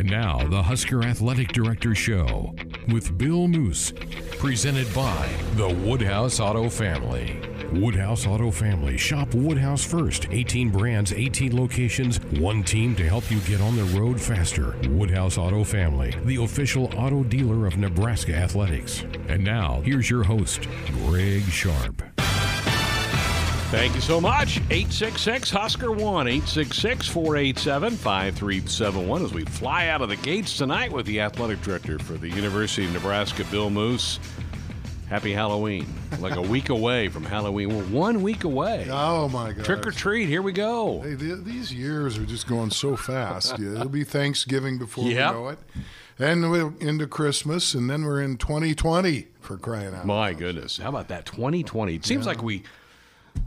And now, the Husker Athletic Director Show with Bill Moos, presented by the Woodhouse Auto Family. Woodhouse Auto Family. Shop Woodhouse first. 18 brands, 18 locations, one team to help you get on the road faster. Woodhouse Auto Family, the official auto dealer of Nebraska Athletics. And now, here's your host, Greg Sharp. Thank you so much. 866 Husker 1 866 487 5371 as we fly out of the gates tonight with the athletic director for the University of Nebraska, Bill Moos. Happy Halloween. Like a week away from Halloween. We're one week away. Oh, my God. Trick or treat, here we go. Hey, th- these years are just going so fast. Yeah, It'll be Thanksgiving before Yep. we know it. And we're into Christmas, and then we're in 2020 for crying out. My goodness. How about that? 2020. It seems like we.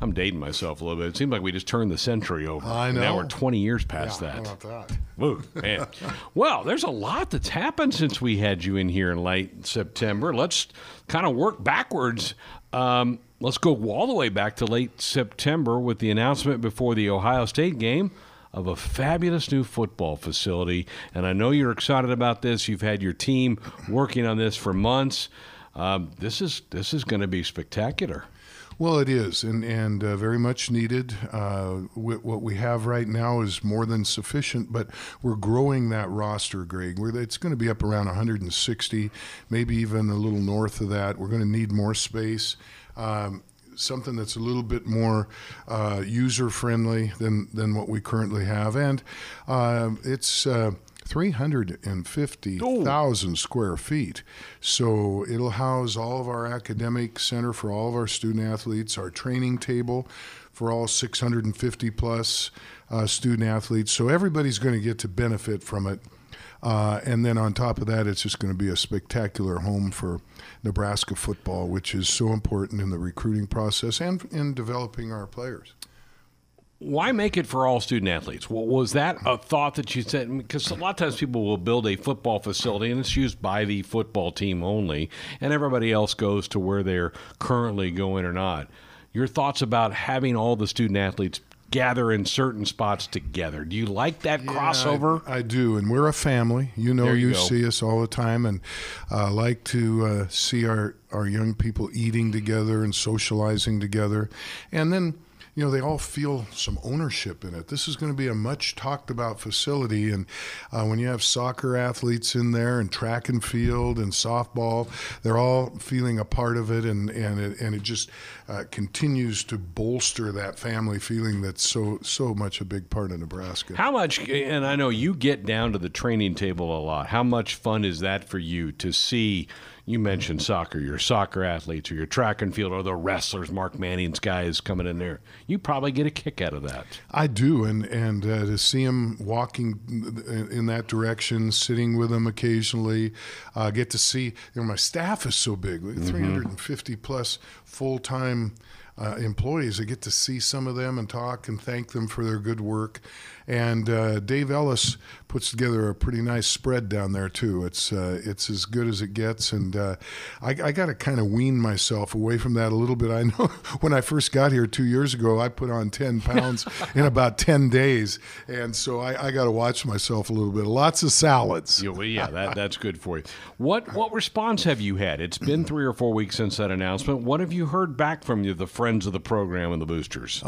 I'm dating myself a little bit. It seems like we just turned the century over. I And Now we're 20 years past Yeah, that. How about that? Woo, man. well, there's a lot that's happened since we had you in here in late September. Let's kind of work backwards. Um, let's go all the way back to late September with the announcement before the Ohio State game of a fabulous new football facility. And I know you're excited about this. You've had your team working on this for months. Um, this is this is going to be spectacular. Well, it is, and and uh, very much needed. Uh, wh- what we have right now is more than sufficient, but we're growing that roster, Greg. We're, it's going to be up around 160, maybe even a little north of that. We're going to need more space. Um, Something that's a little bit more uh, user friendly than, than what we currently have. And uh, it's uh, 350,000 square feet. So it'll house all of our academic center for all of our student athletes, our training table for all 650 plus uh, student athletes. So everybody's going to get to benefit from it. Uh, and then on top of that, it's just going to be a spectacular home for Nebraska football, which is so important in the recruiting process and in developing our players. Why make it for all student athletes? Was that a thought that you said? Because a lot of times people will build a football facility and it's used by the football team only, and everybody else goes to where they're currently going or not. Your thoughts about having all the student athletes gather in certain spots together? Do you like that crossover? I, I do, and we're a family. You know, There you you, see us all the time, and uh, like to uh, see our our young people eating together and socializing together, and then. You know, they all feel some ownership in it. This is going to be a much talked about facility. And uh, when you have soccer athletes in there and track and field and softball, they're all feeling a part of it. And, and, it, and it just uh, continues to bolster that family feeling that's so, so much a big part of Nebraska. How much, and I know you get down to the training table a lot. How much fun is that for you to see? You mentioned soccer, your soccer athletes, or your track and field, or the wrestlers, Mark Manning's guys coming in there. You probably get a kick out of that. I do, and and uh, to see him walking in that direction, sitting with him occasionally, uh, get to see. You know, my staff is so big, mm-hmm. 350 plus full time. Uh, employees, I get to see some of them and talk and thank them for their good work. And uh, Dave Ellis puts together a pretty nice spread down there too. It's uh, it's as good as it gets, and uh, I, I got to kind of wean myself away from that a little bit. I know when I first got here two years ago, I put on ten pounds in about ten days, and so I, I got to watch myself a little bit. Lots of salads. Yeah, well, yeah, that, that's good for you. What what response have you had? It's been three or four weeks since that announcement. What have you heard back from you, the friends of the program and the boosters?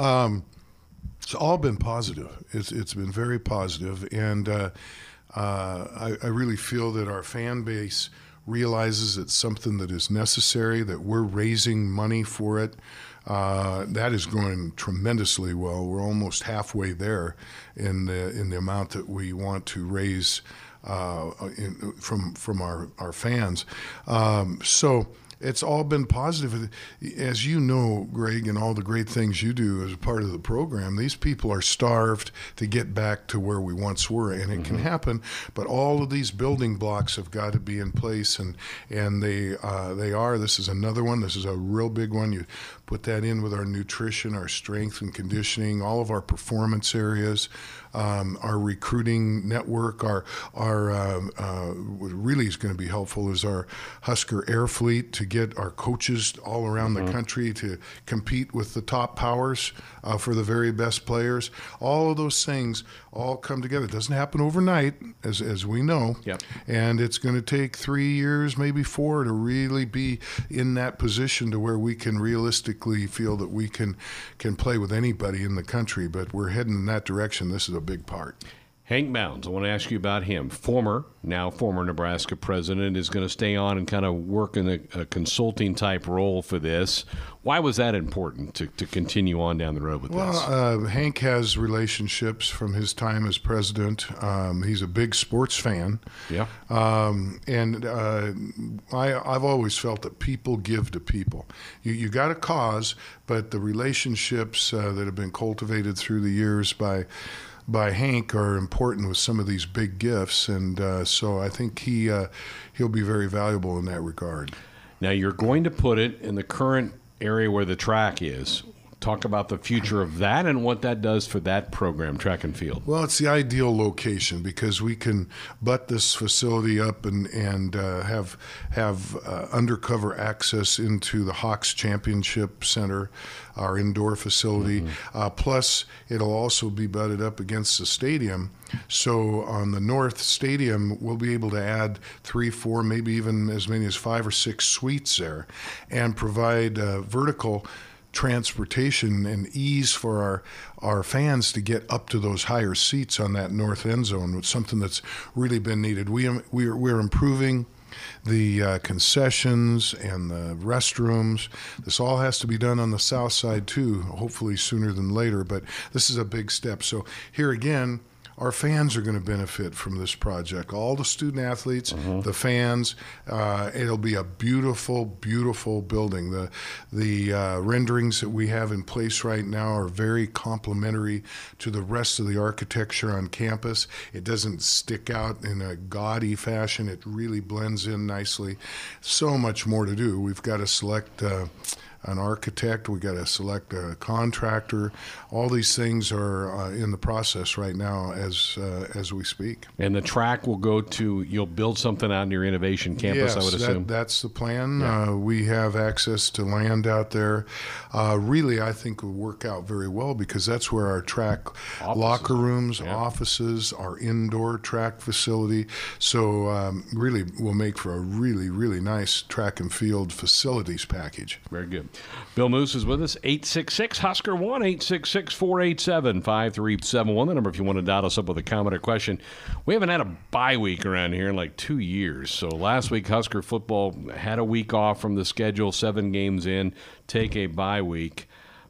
It's all been positive. It's it's been very positive, and uh, uh, I, I really feel that our fan base realizes it's something that is necessary. That we're raising money for it. Uh, that is going tremendously well. We're almost halfway there in the in the amount that we want to raise uh, in, from from our our fans. Um, so it's all been positive. As you know, Greg, and all the great things you do as a part of the program, these people are starved to get back to where we once were, and it can happen. But all of these building blocks have got to be in place, and and they uh, they are. This is another one. This is a real big one. You put that in with our nutrition, our strength and conditioning, all of our performance areas. Um, our recruiting network, our our um, uh, what really is going to be helpful is our Husker Air Fleet to get our coaches all around the country to compete with the top powers uh, for the very best players. All of those things all come together. It doesn't happen overnight, as, as we know. Yep. And it's going to take three years, maybe four, to really be in that position to where we can realistically feel that we can can play with anybody in the country. But we're heading in that direction. This is a big part. Hank Bounds, I want to ask you about him. Former, now former Nebraska president, is going to stay on and kind of work in a, a consulting type role for this. Why was that important to, to continue on down the road with Well, this? uh, Hank has relationships from his time as president. Um, he's a big sports fan. Yeah. Um, and uh, I, I've always felt that people give to people. You, you got a cause, but the relationships uh, that have been cultivated through the years by by Hank are important with some of these big gifts, and uh, so I think he uh, he'll be very valuable in that regard. Now you're going to put it in the current area where the track is. Talk about the future of that and what that does for that program, track and field. Well, it's the ideal location because we can butt this facility up and and uh, have have uh, undercover access into the Hawks Championship Center, our indoor facility. Uh, plus, it'll also be butted up against the stadium. So on the north stadium, we'll be able to add three, four, maybe even as many as five or six suites there, and provide uh, vertical transportation and ease for our our fans to get up to those higher seats on that north end zone. It's something that's really been needed. We we're, we're improving the uh, concessions and the restrooms. This all has to be done on the south side too, hopefully sooner than later. But this is a big step. So here again. Our fans are going to benefit from this project. All the student athletes, the fans. Uh, it'll be a beautiful, beautiful building. The the uh, renderings that we have in place right now are very complementary to the rest of the architecture on campus. It doesn't stick out in a gaudy fashion. It really blends in nicely. So much more to do. We've got to select. Uh, an architect, we got to select a contractor. All these things are uh, in the process right now as uh, as we speak. And the track will go to, you'll build something out in your innovation campus, yes, I would assume. That, that's the plan. Uh, we have access to land out there. Uh, really, I think will work out very well because that's where our track Offices. locker rooms, Yeah. offices, our indoor track facility. So really, really, will make for a really, really nice track and field facilities package. Very good. Bill Moos is with us. 866 Husker 1 866 487 5371. The number if you want to dial us up with a comment or question. We haven't had a bye week around here in like two years. So last week, Husker football had a week off from the schedule, seven games in, take a bye week.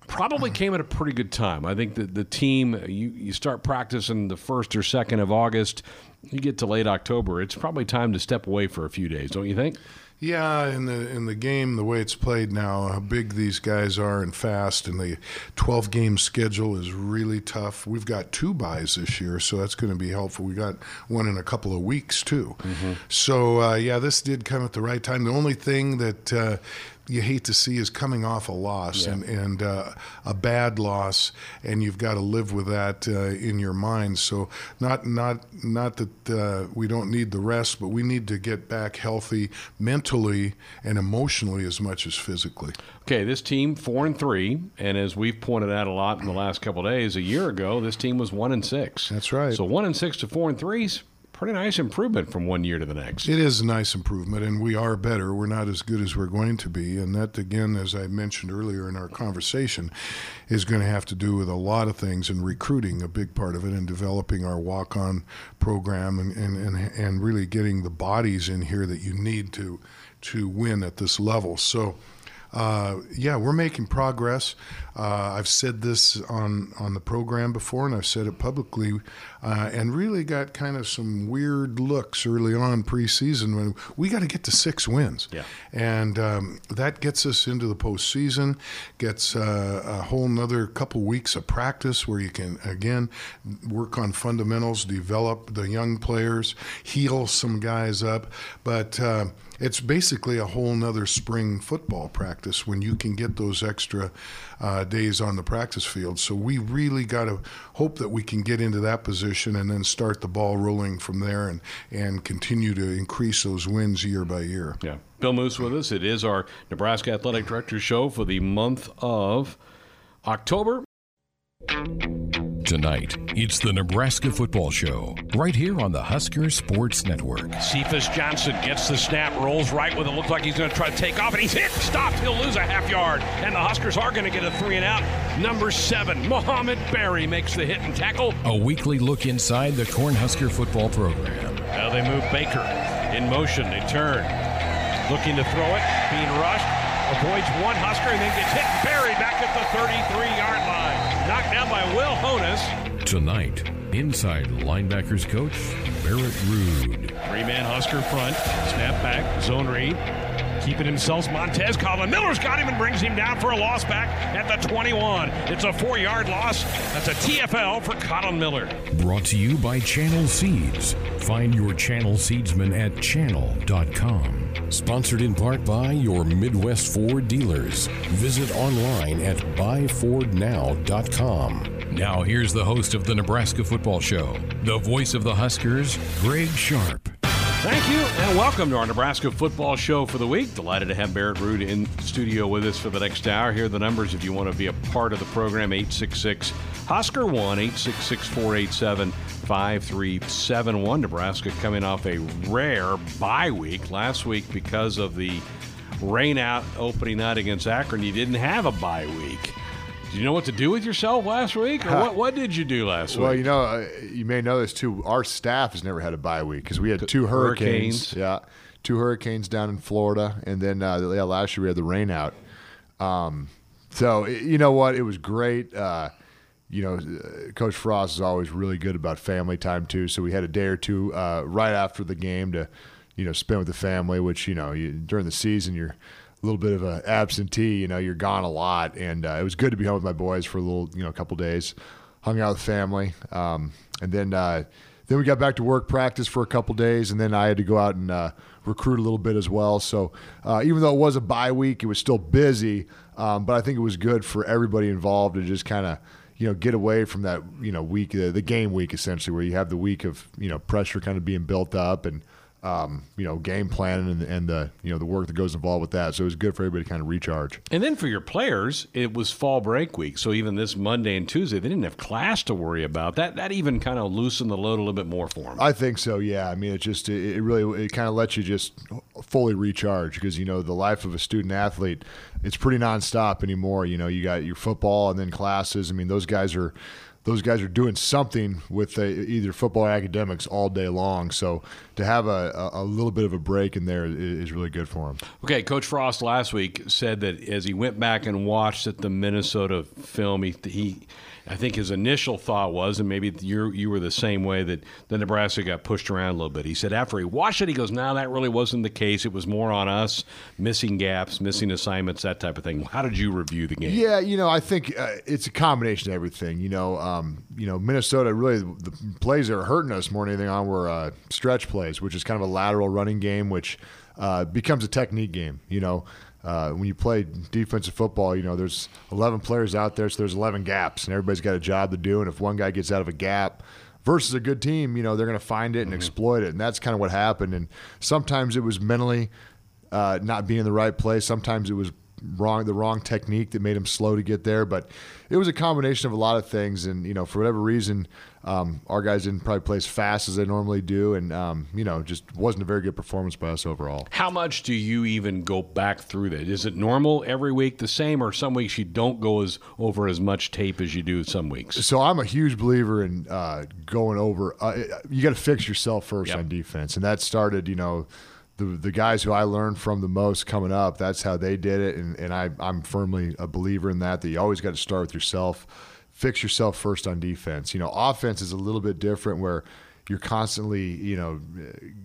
Probably came at a pretty good time. I think that the team, you, you start practicing the first or second of August, you get to late October. It's probably time to step away for a few days, don't you think? Yeah, in the in the game, the way it's played now, how big these guys are and fast, and the 12 game schedule is really tough. We've got two byes this year, so that's going to be helpful. We got one in a couple of weeks too. So uh, yeah, this did come at the right time. The only thing that uh, you hate to see is coming off a loss Yeah. and and uh, a bad loss, and you've got to live with that uh, in your mind. So not not not that uh, we don't need the rest, but we need to get back healthy mentally and emotionally as much as physically. Okay, this team four and three, and as we've pointed out a lot in the last couple of days, a year ago this team was one and six. That's right. So one and six to four and threes, pretty nice improvement from one year to the next. It is a nice improvement, and we are better. We're not as good as we're going to be. And that, again, as I mentioned earlier in our conversation, is going to have to do with a lot of things and recruiting, a big part of it, and developing our walk on program and, and, and, and really getting the bodies in here that you need to, to win at this level. So, uh, yeah, we're making progress. Uh, I've said this on, on the program before, and I've said it publicly, uh, and really got kind of some weird looks early on preseason when we got to get to six wins. Yeah. And um, that gets us into the postseason, gets uh, a whole nother couple weeks of practice where you can, again, work on fundamentals, develop the young players, heal some guys up. But uh, it's basically a whole nother spring football practice when you can get those extra uh, days on the practice field. So we really got to hope that we can get into that position and then start the ball rolling from there and, and continue to increase those wins year by year. Yeah. Bill Moos with us. It is our Nebraska Athletic Director show for the month of October. Tonight, it's the Nebraska Football Show, right here on the Husker Sports Network. Cephas Johnson gets the snap, rolls right with it. Looks like he's going to try to take off, and he's hit, stopped. He'll lose a half yard, and the Huskers are going to get a three and out. Number seven, Mohamed Barry makes the hit and tackle. A weekly look inside the Cornhusker football program. Now they move Baker in motion. They turn, looking to throw it, being rushed, avoids one Husker, and then gets hit and buried back at the 33 yard line. Knocked down by Will Honas. Tonight, inside linebackers coach Barrett Ruud. Three man Husker front, snap back, zone read. Keeping himself, Montez Collin Miller's got him and brings him down for a loss back at the 21. It's a four yard loss. That's a TFL for Collin Miller. Brought to you by Channel Seeds. Find your Channel Seedsman at channel.com. Sponsored in part by your Midwest Ford dealers. Visit online at buyfordnow.com. Now, here's the host of the Nebraska Football Show, the voice of the Huskers, Greg Sharp. Thank you, and welcome to our Nebraska football show for the week. Delighted to have Barrett Ruud in studio with us for the next hour. Here are the numbers if you want to be a part of the program 866 Husker 1 866 487 5371. Nebraska coming off a rare bye week. Last week, because of the rain out opening night against Akron, you didn't have a bye week. Did you know what to do with yourself last week? Or what, what did you do last Well, week? Well, you know, uh, you may know this too. Our staff has never had a bye week because we had two hurricanes. hurricanes. Yeah, two hurricanes down in Florida, and then uh, yeah, last year we had the rain out. Um, so you know what? It was great. Uh, you know, uh, Coach Frost is always really good about family time too. So we had a day or two uh, right after the game to, you know, spend with the family. Which you know, you, during the season you're little bit of an absentee. You know, you're gone a lot, and uh, it was good to be home with my boys for a little, you know, a couple days. Hung out with family, um, and then uh, then we got back to work practice for a couple days, and then I had to go out and uh, recruit a little bit as well. So uh, even though it was a bye week, it was still busy. Um, but I think it was good for everybody involved to just kind of you know get away from that you know week, uh, the game week essentially, where you have the week of you know pressure kind of being built up and um, you know game planning and, and the you know the work that goes involved with that. So it was good for everybody to kind of recharge. And then for your players, it was fall break week. So even this Monday and Tuesday, they didn't have class to worry about. That that even kind of loosened the load a little bit more for them. I think so. Yeah. I mean, it just it, it really it kind of lets you just fully recharge because you know the life of a student athlete, it's pretty nonstop anymore. You know, you got your football and then classes. I mean, those guys are those guys are doing something with uh, either football academics all day long. So to have a, a, a little bit of a break in there is, is really good for them. Okay, Coach Frost last week said that as he went back and watched at the Minnesota film, he, he I think his initial thought was, and maybe you you were the same way, that the Nebraska got pushed around a little bit. He said after he watched it, he goes, "No, that really wasn't the case. It was more on us missing gaps, missing assignments, that type of thing." How did you review the game? Yeah, you know, I think uh, it's a combination of everything. You know, um, you know, Minnesota really the plays that are hurting us more than anything on were uh, stretch plays, which is kind of a lateral running game, which uh, becomes a technique game. You know. Uh, when you play defensive football, you know there's 11 players out there, so there's 11 gaps, and everybody's got a job to do. And if one guy gets out of a gap, versus a good team, you know they're going to find it and exploit it, and that's kind of what happened. And sometimes it was mentally uh, not being in the right place. Sometimes it was wrong, the wrong technique that made him slow to get there. But it was a combination of a lot of things, and you know, for whatever reason, um, our guys didn't probably play as fast as they normally do, and um, you know, just wasn't a very good performance by us overall. How much do you even go back through that? Is it normal every week the same, or some weeks you don't go as over as much tape as you do some weeks? So I'm a huge believer in uh, going over. Uh, you got to fix yourself first Yep. on defense, and that started, you know, the the guys who I learned from the most coming up. That's how they did it, and and I I'm firmly a believer in that. That you always got to start with yourself. Fix yourself first on defense. You know, offense is a little bit different where you're constantly, you know,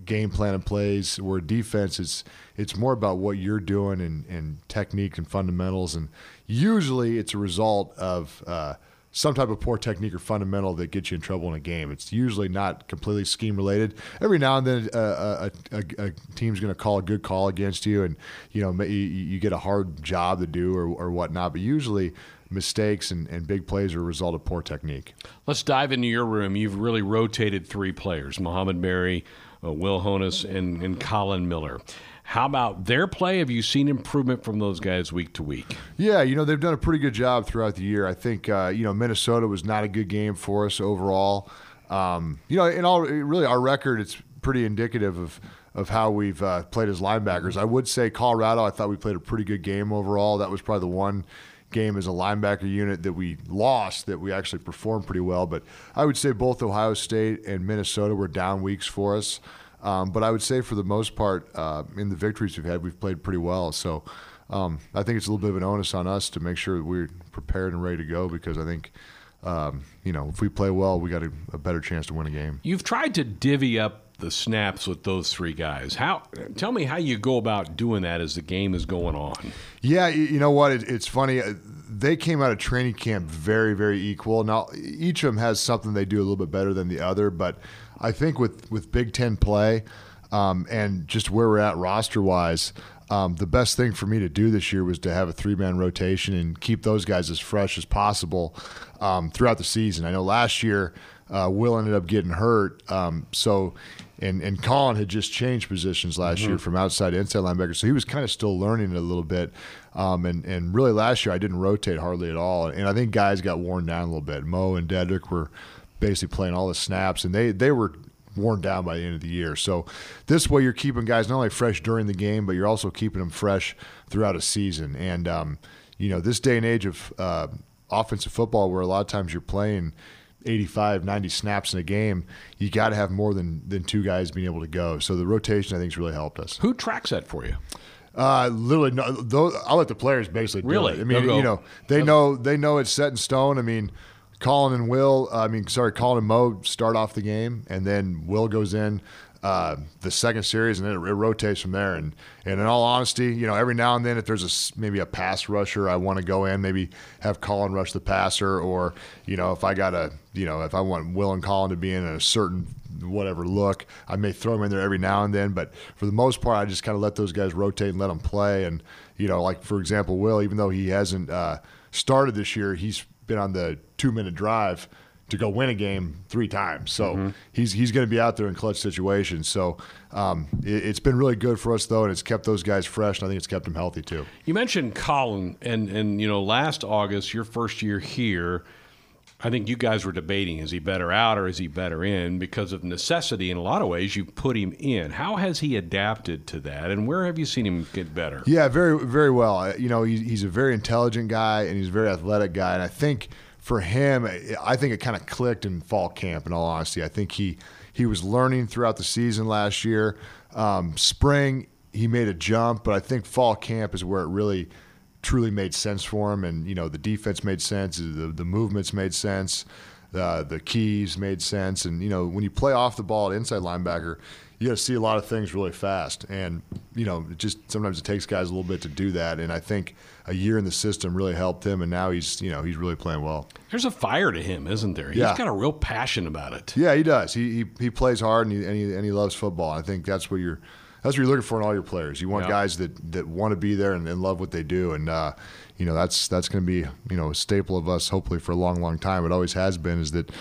game planning plays. Where defense is, it's more about what you're doing and, and technique and fundamentals. And usually, it's a result of uh, some type of poor technique or fundamental that gets you in trouble in a game. It's usually not completely scheme related. Every now and then, uh, a, a, a, team's going to call a good call against you, and you know you, you get a hard job to do or, or whatnot. But usually, mistakes and, and big plays are a result of poor technique. Let's dive into your room. You've really rotated three players: Mohamed Barry, uh, Will Honas, and, and Collin Miller. How about their play? Have you seen improvement from those guys week to week? Yeah, you know they've done a pretty good job throughout the year. I think uh, you know Minnesota was not a good game for us overall. Um, you know, in all really our record, it's pretty indicative of of how we've uh, played as linebackers. I would say Colorado. I thought we played a pretty good game overall. That was probably the one game as a linebacker unit that we lost that we actually performed pretty well. But I would say both Ohio State and Minnesota were down weeks for us. Um, but I would say for the most part, uh, in the victories we've had, we've played pretty well. So um, I think it's a little bit of an onus on us to make sure that we're prepared and ready to go because I think. Um, you know, if we play well, we got a, a better chance to win a game. You've tried to divvy up the snaps with those three guys. How? Tell me how you go about doing that as the game is going on. Yeah, you know what? It, it's funny. Uh, they came out of training camp very, very equal. Now each of them has something they do a little bit better than the other, but I think with with Big Ten play um, and just where we're at roster wise, um, the best thing for me to do this year was to have a three man rotation and keep those guys as fresh as possible um, throughout the season. I know last year uh, Will ended up getting hurt, um, so and and Collin had just changed positions last mm-hmm. year from outside to inside linebacker, so he was kind of still learning it a little bit. Um, and and really last year I didn't rotate hardly at all, and I think guys got worn down a little bit. Mo and Dedrick were basically playing all the snaps, and they they were worn down by the end of the year. So this way, you're keeping guys not only fresh during the game, but you're also keeping them fresh throughout a season. And um, you know, this day and age of uh, offensive football, where a lot of times you're playing 85, 90 snaps in a game, you got to have more than than two guys being able to go. So the rotation, I think, has really helped us. Who tracks that for you? Uh, literally, no, those, I'll let the players basically. Really, I mean, you know, they know they know it's set in stone. I mean, Collin and Will, I mean, sorry, Collin and Mo start off the game, and then Will goes in uh, the second series, and then it, it, rotates from there. And, and in all honesty, you know, every now and then, if there's a maybe a pass rusher, I want to go in, maybe have Collin rush the passer, or you know, if I got a, you know, if I want Will and Collin to be in a certain whatever look, I may throw them in there every now and then. But for the most part, I just kind of let those guys rotate and let them play. And you know, like for example, Will, even though he hasn't uh, started this year, he's been on the two minute drive to go win a game three times. So mm-hmm. he's he's going to be out there in clutch situations. So um, it, has been really good for us though, and it's kept those guys fresh, and I think it's kept them healthy too. You mentioned Collin, and and you know last August, your first year here. I think you guys were debating is he better out or is he better in because of necessity. In a lot of ways, you put him in. How has he adapted to that, and where have you seen him get better? Yeah, very very well. You know, he's, he's a very intelligent guy and he's a very athletic guy, and I think for him, I think it kind of clicked in fall camp. In all honesty, I think he he was learning throughout the season last year. Um, spring, he made a jump, but I think fall camp is where it really truly made sense for him. And you know, the defense made sense, the the movements made sense, the the keys made sense. And you know, when you play off the ball at inside linebacker, you got to see a lot of things really fast. And you know, it just sometimes it takes guys a little bit to do that. And I think a year in the system really helped him, and now he's you know he's really playing well. There's a fire to him, isn't there? He's yeah. got a real passion about it. Yeah, he does. He he, he plays hard and he, and he and he loves football. I think that's what you're that's what you're looking for in all your players. You want yeah. guys that, that want to be there and, and love what they do, and uh, you know that's that's going to be you know a staple of us hopefully for a long, long time. It always has been. Is that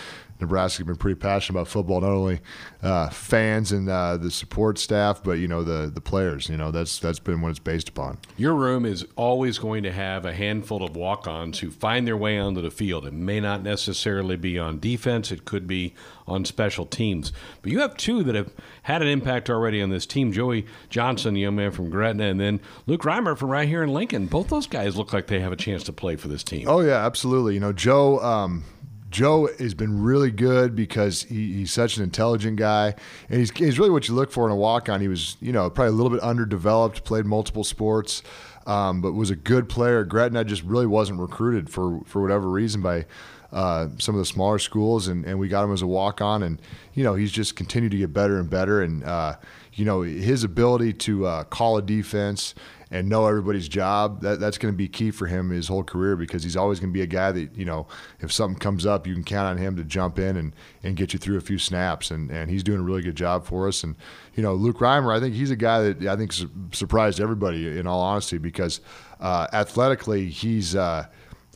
Nebraska's been pretty passionate about football, not only uh, fans and uh, the support staff, but you know the the players. You know that's that's been what it's based upon. Your room is always going to have a handful of walk-ons who find their way onto the field. It may not necessarily be on defense; it could be on special teams. But you have two that have had an impact already on this team: Joey Johnson, the young man from Gretna, and then Luke Reimer from right here in Lincoln. Both those guys look like they have a chance to play for this team. Oh yeah, absolutely. You know, Joe. Um, Joe has been really good because he, he's such an intelligent guy, and he's, he's really what you look for in a walk on. He was, you know, probably a little bit underdeveloped, played multiple sports, um, but was a good player. Gretna just really wasn't recruited for for whatever reason by uh, some of the smaller schools, and, and we got him as a walk on, and you know he's just continued to get better and better, and uh, you know his ability to uh, call a defense and know everybody's job. That that's going to be key for him his whole career because he's always going to be a guy that you know if something comes up, you can count on him to jump in and, and get you through a few snaps. And, and he's doing a really good job for us. And you know, Luke Reimer, I think he's a guy that I think su- surprised everybody in all honesty because uh, athletically he's. Uh,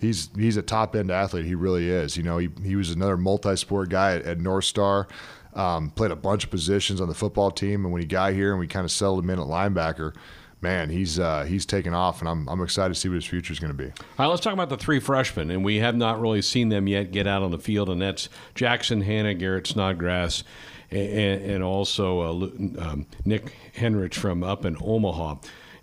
he's he's a top end athlete. He really is. You know, he, he was another multi sport guy at, at North Star. Um, played a bunch of positions on the football team, and when he got here and we kind of settled him in at linebacker, man, he's uh, he's taken off, and I'm I'm excited to see what his future is going to be. All right, let's talk about the three freshmen, and we have not really seen them yet get out on the field, and that's Jackson Hannah, Garrett Snodgrass, and, and also uh, um, Nick Henrich from up in Omaha.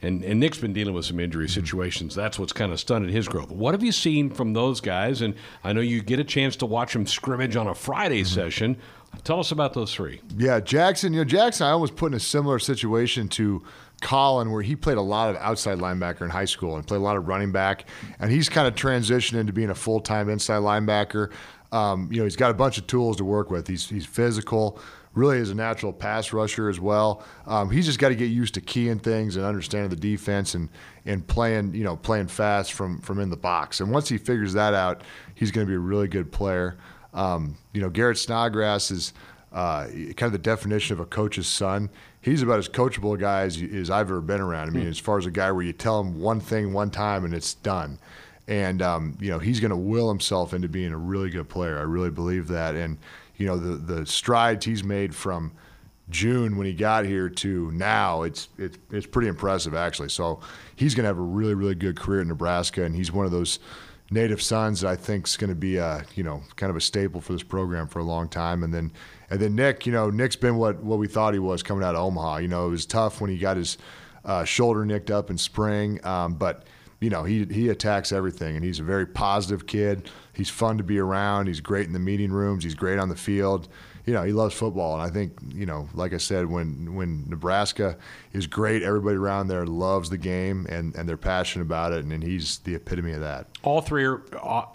And, and Nick's been dealing with some injury situations. That's what's kind of stunted his growth. What have you seen from those guys? And I know you get a chance to watch them scrimmage on a Friday mm-hmm. session. Tell us about those three. Yeah, Jackson. You know, Jackson. I was put in a similar situation to Collin, where he played a lot of outside linebacker in high school and played a lot of running back, and he's kind of transitioned into being a full time inside linebacker. Um, you know, he's got a bunch of tools to work with. He's he's physical really is a natural pass rusher as well. Um, he's just got to get used to keying things and understanding the defense and and playing you know playing fast from from in the box. And once he figures that out, he's going to be a really good player. Um, you know, Garrett Snodgrass is uh, kind of the definition of a coach's son. He's about as coachable a guy as, as I've ever been around. I mean, mm. as far as a guy where you tell him one thing one time and it's done. And um, you know he's going to will himself into being a really good player. I really believe that. And you know the the strides he's made from June when he got here to now, it's it's it's pretty impressive actually. So he's going to have a really really good career in Nebraska, and he's one of those native sons that I think is going to be a you know kind of a staple for this program for a long time. And then and then Nick, you know, Nick's been what what we thought he was coming out of Omaha. You know, it was tough when he got his uh, shoulder nicked up in spring, um, but you know, he he attacks everything, and he's a very positive kid. He's fun to be around. He's great in the meeting rooms. He's great on the field. You know, he loves football, and I think you know, like I said, when when Nebraska is great, everybody around there loves the game and and they're passionate about it, and, and he's the epitome of that. All three are uh,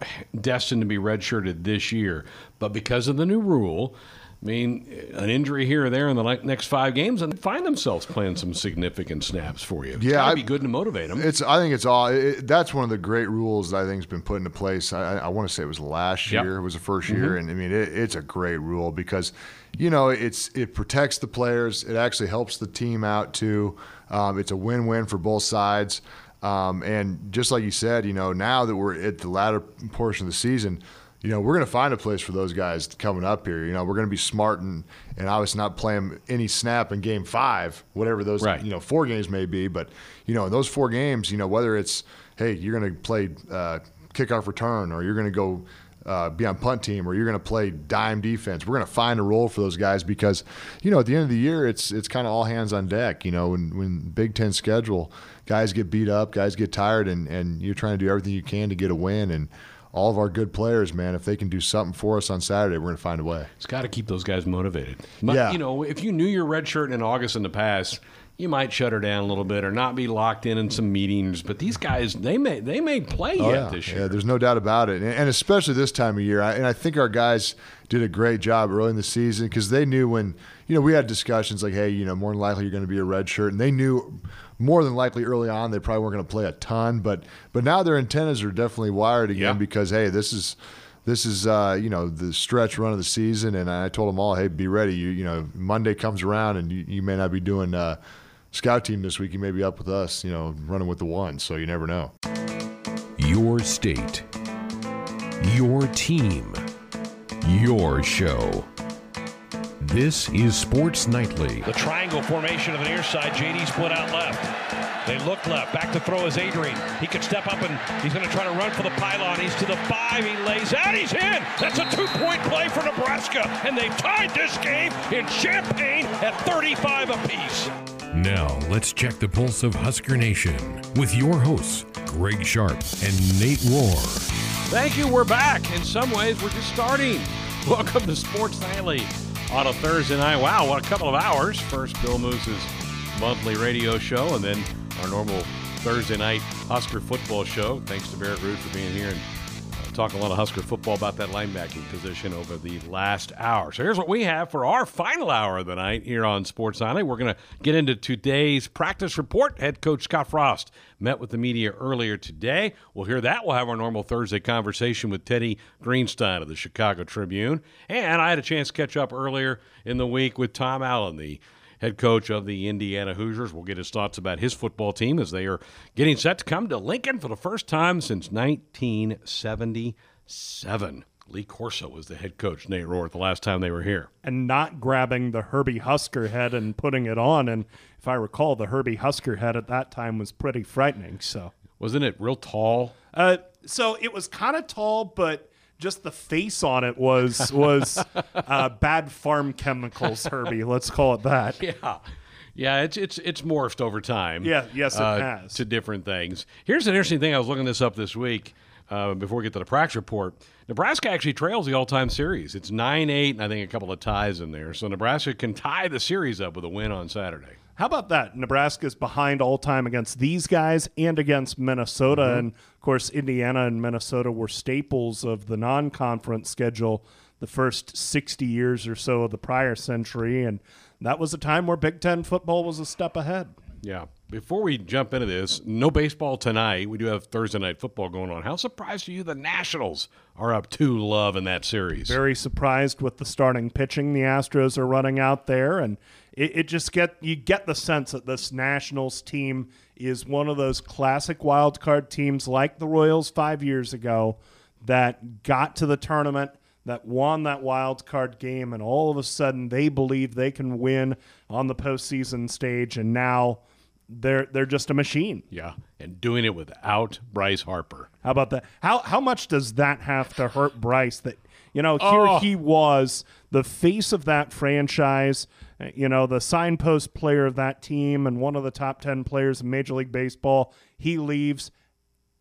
destined to be redshirted this year, but because of the new rule I mean, an injury here or there in the next five games, and find themselves playing some significant snaps for you. It's yeah, be good to motivate them. It's. I think it's all. It, that's one of the great rules that I think has been put into place. I, I want to say it was last yep. year. It was the 1st mm-hmm. year, and I mean, it, it's a great rule because, you know, it's it protects the players. It actually helps the team out too. Um, it's a win-win for both sides. Um, and just like you said, you know, now that we're at the latter portion of the season you know, we're going to find a place for those guys coming up here. You know, we're going to be smart and, and obviously not playing any snap in game five, whatever those, right. you know, four games may be. But, you know, in those four games, you know, whether it's, hey, you're going to play uh, kickoff return or you're going to go uh, be on punt team or you're going to play dime defense. We're going to find a role for those guys because, you know, at the end of the year, it's it's kind of all hands on deck. You know, when, when Big Ten schedule, guys get beat up, guys get tired, and, and you're trying to do everything you can to get a win. And, all of our good players, man, if they can do something for us on Saturday, we're going to find a way. It's got to keep those guys motivated. But, yeah. You know, if you knew your red shirt in August in the past, you might shut her down a little bit or not be locked in in some meetings. But these guys, they may they may play oh, yet yeah. this year. Yeah, there's no doubt about it, and, especially this time of year. And I think our guys did a great job early in the season because they knew when you know we had discussions like, hey, you know, more than likely you're going to be a red shirt, and they knew more than likely early on they probably weren't going to play a ton, but but now their antennas are definitely wired again yeah. because hey, this is this is uh, you know the stretch run of the season, and I told them all, hey, be ready. You you know Monday comes around and you, you may not be doing uh, scout team this week. You may be up with us, you know, running with the one. So you never know. Your state, your team, your show. This is Sports Nightly. The triangle formation of the near side. JD split out left. They look left. Back to throw is Adrian. He could step up and he's going to try to run for the pylon. He's to the five. He lays out. He's in. That's a two-point play for Nebraska. And they've tied this game in Champaign at 35 apiece. Now, let's check the pulse of Husker Nation with your hosts, Greg Sharp and Nate Rohr. Thank you. We're back. In some ways, we're just starting. Welcome to Sports Nightly on a Thursday night. Wow, what a couple of hours. First, Bill Moos's monthly radio show, and then our normal Thursday night Husker football show. Thanks to Barrett Ruud for being here and talked a lot of Husker football about that linebacking position over the last hour. So here's what we have for our final hour of the night here on Sports Nightly. We're going to get into today's practice report. Head coach Scott Frost met with the media earlier today. We'll hear that. We'll have our normal Thursday conversation with Teddy Greenstein of the Chicago Tribune. And I had a chance to catch up earlier in the week with Tom Allen, the head coach of the Indiana Hoosiers. We'll get his thoughts about his football team as they are getting set to come to Lincoln for the first time since 1977. Lee Corso was the head coach, Nate Rohr, the last time they were here. And not grabbing the Herbie Husker head and putting it on. And if I recall, the Herbie Husker head at that time was pretty frightening. So wasn't it real tall? Uh, so it was kind of tall, but just the face on it was was uh, bad farm chemicals, Herbie. Let's call it that. Yeah. Yeah, it's it's it's morphed over time. Yeah, yes, it uh, has. to different things. Here's an interesting thing. I was looking this up this week uh, before we get to the practice report. Nebraska actually trails the all-time series. It's nine eight, and I think a couple of ties in there. So Nebraska can tie the series up with a win on Saturday. How about that? Nebraska's behind all time against these guys and against Minnesota. Mm-hmm. And course, Indiana and Minnesota were staples of the non conference schedule the first 60 years or so of the prior century. And that was a time where Big Ten football was a step ahead. Yeah. Before we jump into this, no baseball tonight. We do have Thursday night football going on. How surprised are you the Nationals are up 2 love in that series? Very surprised with the starting pitching the Astros are running out there. And it, it just get you get the sense that this Nationals team is one of those classic wild card teams like the Royals five years ago that got to the tournament that won that wild card game, and all of a sudden they believe they can win on the postseason stage, and now they're they're just a machine. Yeah, and doing it without Bryce Harper. How about that? How how much does that have to hurt Bryce? That you know, here Oh. he was the face of that franchise. You know, the signpost player of that team, and one of the top ten players in Major League Baseball. He leaves,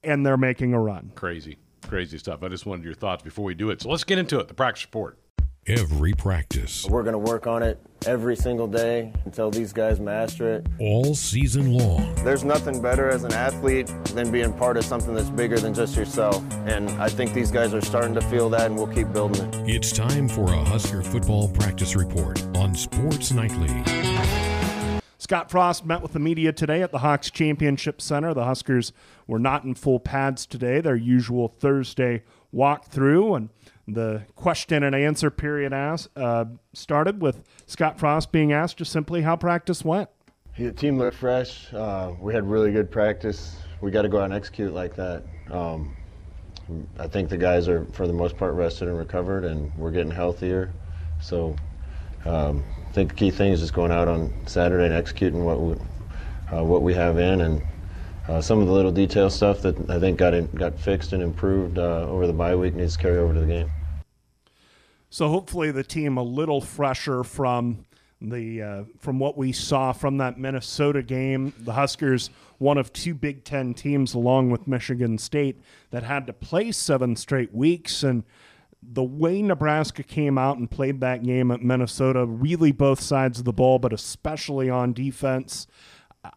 and they're making a run. Crazy, crazy stuff. I just wanted your thoughts before we do it. So let's get into it. The practice report. Every practice, We're going to work on it every single day until these guys master it. all season long. There's nothing better as an athlete than being part of something that's bigger than just yourself. And I think these guys are starting to feel that, and we'll keep building it. It's time for a Husker football practice report on Sports Nightly. Scott Frost met with the media today at the Hawks Championship Center. The Huskers were not in full pads today, their usual Thursday walkthrough, and the question and answer period as, uh, started with Scott Frost being asked just simply how practice went. The team looked fresh. Uh, we had really good practice. We got to go out and execute like that. Um, I think the guys are, for the most part, rested and recovered, and we're getting healthier. So um, I think the key thing is just going out on Saturday and executing what we, uh, what we have in, and uh, some of the little detail stuff that I think got in, got fixed and improved uh, over the bye week needs to carry over to the game. So hopefully the team a little fresher from the uh, from what we saw from that Minnesota game. The Huskers, one of two Big Ten teams, along with Michigan State, that had to play seven straight weeks, and the way Nebraska came out and played that game at Minnesota, really both sides of the ball, but especially on defense.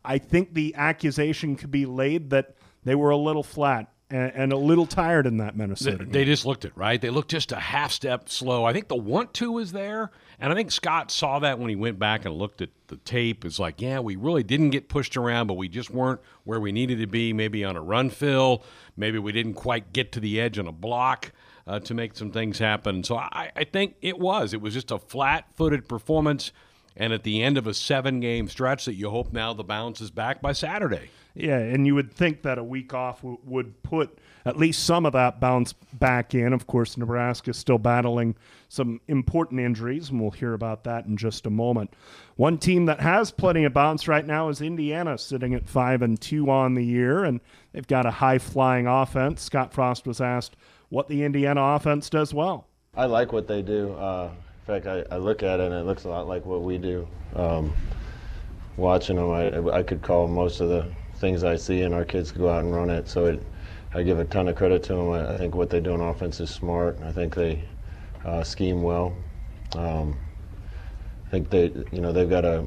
I think the accusation could be laid that they were a little flat and, and a little tired in that They, Minnesota game. they just looked it right. They looked just a half step slow. I think the want to was there, and I think Scott saw that when he went back and looked at the tape. It's like, yeah, we really didn't get pushed around, but we just weren't where we needed to be. Maybe on a run fill, maybe we didn't quite get to the edge on a block uh, to make some things happen. So I, I think it was. It was just a flat-footed performance. And at the end of a seven-game stretch, that you hope now the bounce is back by Saturday. Yeah, and you would think that a week off w- would put at least some of that bounce back in. Of course, Nebraska is still battling some important injuries, and we'll hear about that in just a moment. One team that has plenty of bounce right now is Indiana, sitting at five and two on the year, and they've got a high flying offense. Scott Frost was asked what the Indiana offense does well. I like what they do. Uh, in fact, I, I look at it and it looks a lot like what we do. Um, watching them, I, I could call most of the things I see, and our kids go out and run it. So it, I give a ton of credit to them. I, I think what they do on offense is smart. I think they uh, scheme well. Um, I think they, you know, they've got a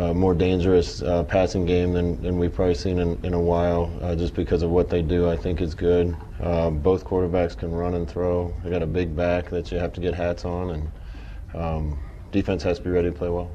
a more dangerous uh, passing game than, than we've probably seen in, in a while, uh, just because of what they do. I think is good. Uh, both quarterbacks can run and throw. They got a big back that you have to get hats on, and um, defense has to be ready to play well.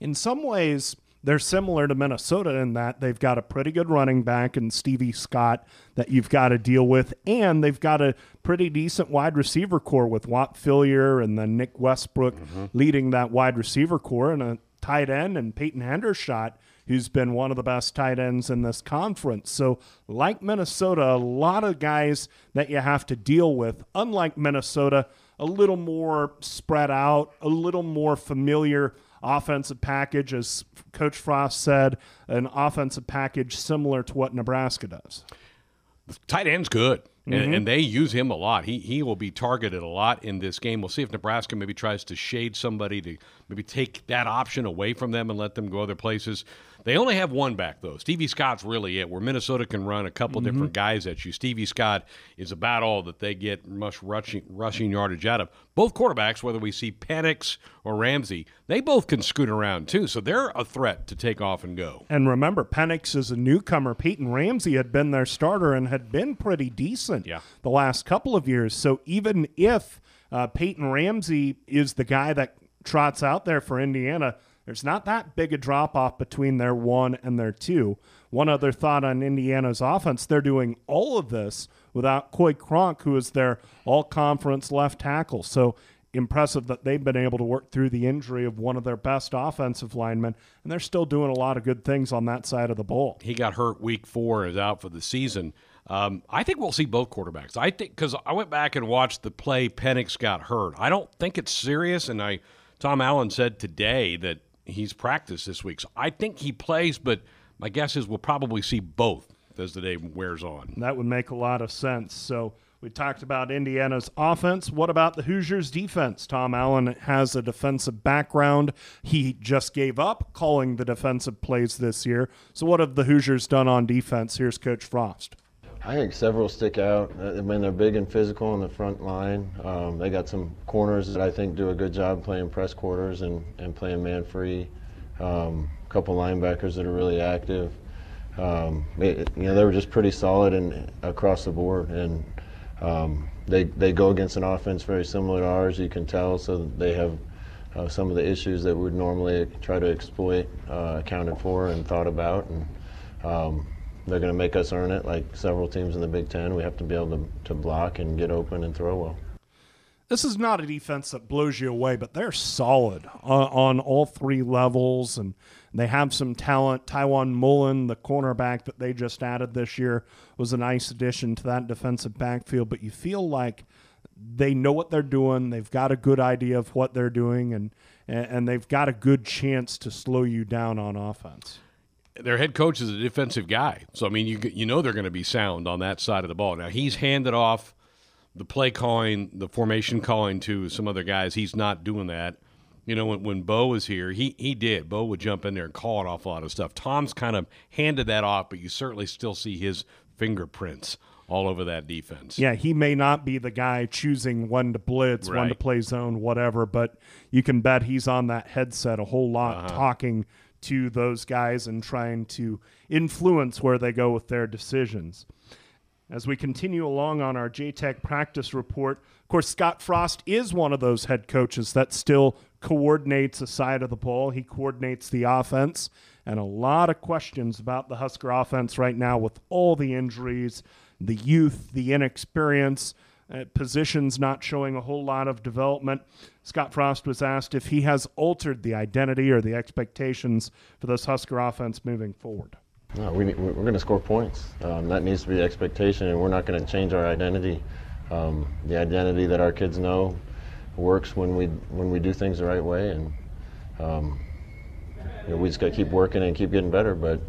In some ways, they're similar to Minnesota in that they've got a pretty good running back in Stevie Scott that you've got to deal with, and they've got a pretty decent wide receiver corps with Whop Philyor and then Nick Westbrook mm-hmm. leading that wide receiver corps and a tight end and Peyton Hendershot who's been one of the best tight ends in this conference. So, like Minnesota, a lot of guys that you have to deal with. Unlike Minnesota, a little more spread out, a little more familiar offensive package, as Coach Frost said, an offensive package similar to what Nebraska does. Tight end's good. Mm-hmm. And, and, they use him a lot. He he will be targeted a lot in this game. We'll see if Nebraska maybe tries to shade somebody to maybe take that option away from them and let them go other places. They only have one back though. Stevie Scott's really it. Where Minnesota can run a couple mm-hmm. different guys at you. Stevie Scott is about all that they get much rushing rushing yardage out of. Both quarterbacks, whether we see Penix or Ramsey, they both can scoot around too. So they're a threat to take off and go. And remember, Penix is a newcomer. Peyton Ramsey had been their starter and had been pretty decent yeah. the last couple of years. So even if uh, Peyton Ramsey is the guy that trots out there for Indiana there's not that big a drop off between their one and their two. One other thought on Indiana's offense they're doing all of this without Coy Cronk, who is their all conference left tackle. So impressive that they've been able to work through the injury of one of their best offensive linemen, and they're still doing a lot of good things on that side of the ball. He got hurt week four and is out for the season. Um, I think we'll see both quarterbacks. I think because I went back and watched the play Penix got hurt. I don't think it's serious, and I Tom Allen said today that he's practiced this week. So I think he plays, but my guess is we'll probably see both as the day wears on. That would make a lot of sense. So we talked about Indiana's offense. What about the Hoosiers' defense? Tom Allen has a defensive background. He just gave up calling the defensive plays this year. So what have the Hoosiers done on defense? Here's Coach Frost. I think several stick out. I mean, they're big and physical on the front line. Um, they got some corners that I think do a good job playing press quarters and, and playing man free. Um, a couple linebackers that are really active. Um, it, you know, they were just pretty solid and across the board. And um, they they go against an offense very similar to ours. You can tell. So they have uh, some of the issues that we would normally try to exploit uh, accounted for and thought about. And um, they're going to make us earn it, like several teams in the Big Ten. We have to be able to, to block and get open and throw well. This is not a defense that blows you away, but they're solid on, on all three levels, and they have some talent. Tiawan Mullen, the cornerback that they just added this year, was a nice addition to that defensive backfield. But you feel like they know what they're doing. They've got a good idea of what they're doing, and and they've got a good chance to slow you down on offense their head coach is a defensive guy, so I mean, you you know they're going to be sound on that side of the ball. Now he's handed off the play calling, the formation calling to some other guys. He's not doing that. You know, when, when Bo was here, he he did. Bo would jump in there and call an awful lot of stuff. Tom's kind of handed that off, but you certainly still see his fingerprints all over that defense. Yeah, he may not be the guy choosing one to blitz, right. when to play zone, whatever, but you can bet he's on that headset a whole lot uh-huh. talking to those guys and trying to influence where they go with their decisions. As we continue along on our JTech practice report, of course, Scott Frost is one of those head coaches that still coordinates a side of the ball. He coordinates the offense, and a lot of questions about the Husker offense right now with all the injuries, the youth, the inexperience positions not showing a whole lot of development. Scott Frost was asked if he has altered the identity or the expectations for this Husker offense moving forward. No, we, we're going to score points. Um, that needs to be expectation, and we're not going to change our identity. Um, the identity that our kids know works when we when we do things the right way, and um, you know, we just got to keep working and keep getting better. But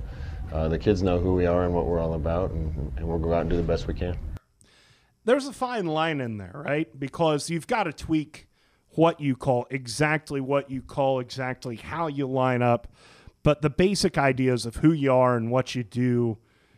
uh, the kids know who we are and what we're all about, and, and we'll go out and do the best we can there's a fine line in there, right? Because you've got to tweak what you call exactly what you call exactly how you line up, but the basic ideas of who you are and what you do,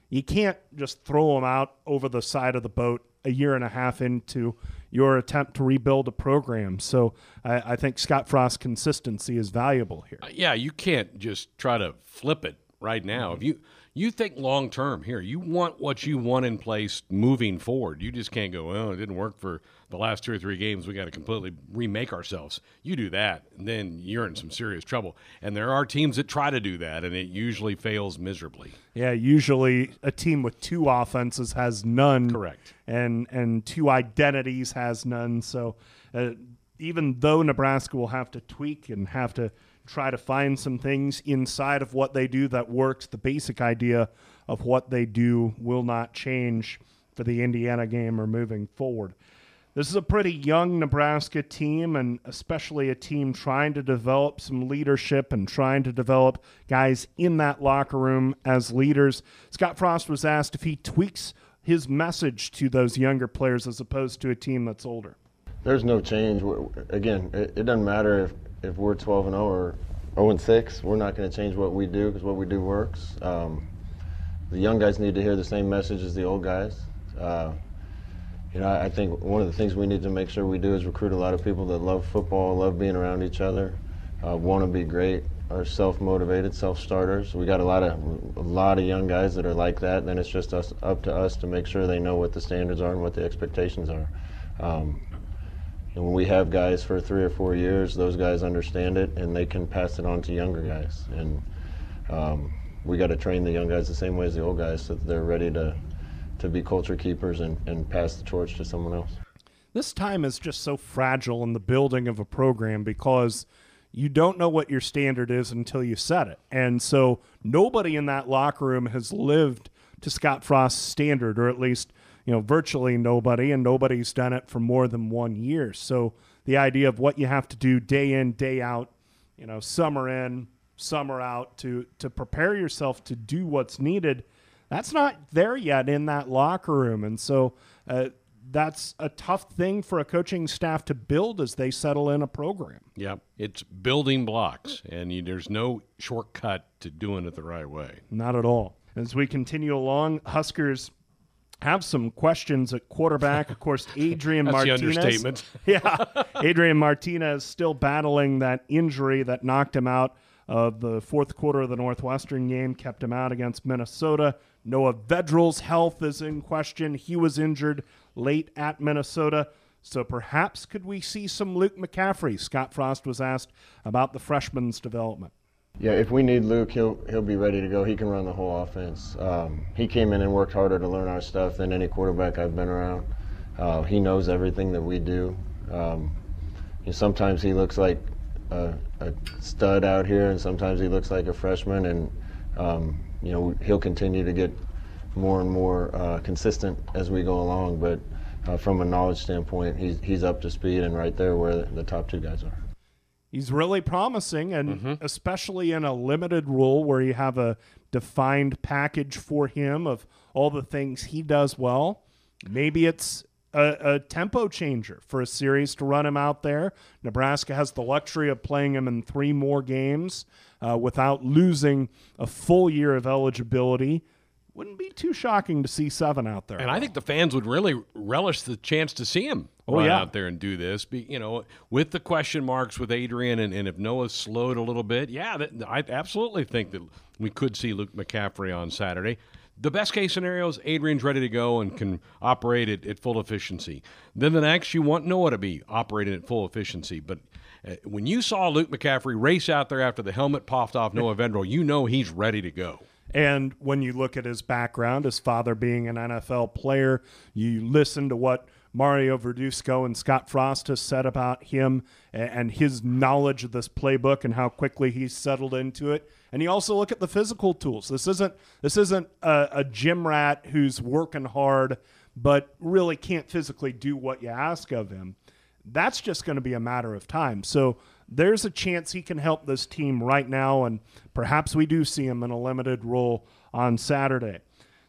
you can't just throw them out over the side of the boat a year and a half into your attempt to rebuild a program. So I, I think Scott Frost's consistency is valuable here. Uh, yeah, you can't just try to flip it right now. If you you think long term here, you want what you want in place moving forward. You just can't go, well, it didn't work for the last two or three games. We got to completely remake ourselves. You do that, and then you're in some serious trouble. And there are teams that try to do that, and it usually fails miserably. Yeah, usually a team with two offenses has none. Correct. And and two identities has none. So uh, even though Nebraska will have to tweak and have to try to find some things inside of what they do that works, the basic idea of what they do will not change for the Indiana game or moving forward. This is a pretty young Nebraska team, and especially a team trying to develop some leadership and trying to develop guys in that locker room as leaders. Scott Frost was asked if he tweaks his message to those younger players as opposed to a team that's older. There's no change. Again, it, doesn't matter if, if we're 12 and 0 or 0 and 6. We're not going to change what we do because what we do works. Um, the young guys need to hear the same message as the old guys. Uh, you know, I think one of the things we need to make sure we do is recruit a lot of people that love football, love being around each other, uh, want to be great, are self-motivated, self-starters. We got a lot of a lot of young guys that are like that. Then it's just us up to us to make sure they know what the standards are and what the expectations are. Um, and when we have guys for three or four years, those guys understand it and they can pass it on to younger guys. And um, we got to train the young guys the same way as the old guys so that they're ready to to be culture keepers and, and pass the torch to someone else. This time is just so fragile in the building of a program because you don't know what your standard is until you set it. And so nobody in that locker room has lived to Scott Frost's standard, or at least, you know, virtually nobody, and nobody's done it for more than one year. So the idea of what you have to do day in, day out, you know, summer in, summer out to to prepare yourself to do what's needed that's not there yet in that locker room. And so uh, that's a tough thing for a coaching staff to build as they settle in a program. Yeah, it's building blocks, and you, there's no shortcut to doing it the right way. Not at all. As we continue along, Huskers have some questions at quarterback. Of course, Adrian That's Martinez. The understatement. yeah, Adrian Martinez still battling that injury that knocked him out of the fourth quarter of the Northwestern game, kept him out against Minnesota. Noah Vedral's health is in question. He was injured late at Minnesota. So perhaps could we see some Luke McCaffrey? Scott Frost was asked about the freshman's development. Yeah, if we need Luke, he'll he'll be ready to go. He can run the whole offense. Um, he came in and worked harder to learn our stuff than any quarterback I've been around. Uh, he knows everything that we do. Um, know, sometimes he looks like a, a, stud out here, and sometimes he looks like a freshman. And um, you know, he'll continue to get more and more uh, consistent as we go along. But uh, from a knowledge standpoint, he's he's up to speed and right there where the top two guys are. He's really promising, and mm-hmm. especially in a limited role where you have a defined package for him of all the things he does well. Maybe it's a, a, tempo changer for a series to run him out there. Nebraska has the luxury of playing him in three more games uh, without losing a full year of eligibility. Wouldn't be too shocking to see seven out there. And I think the fans would really relish the chance to see him oh, run yeah. out there and do this. Be, you know, with the question marks with Adrian, and, and if Noah slowed a little bit, yeah, that, I absolutely think that we could see Luke McCaffrey on Saturday. The best case scenario is Adrian's ready to go and can operate at, at full efficiency. Then the next, you want Noah to be operating at full efficiency. But uh, when you saw Luke McCaffrey race out there after the helmet popped off Noah Vedral, you know he's ready to go. And when you look at his background, his father being an NFL player, you listen to what Mario Verduzco and Scott Frost has said about him and his knowledge of this playbook and how quickly he's settled into it. And you also look at the physical tools. This isn't this isn't a, a gym rat who's working hard but really can't physically do what you ask of him that's just going to be a matter of time. So there's a chance he can help this team right now, and perhaps we do see him in a limited role on Saturday.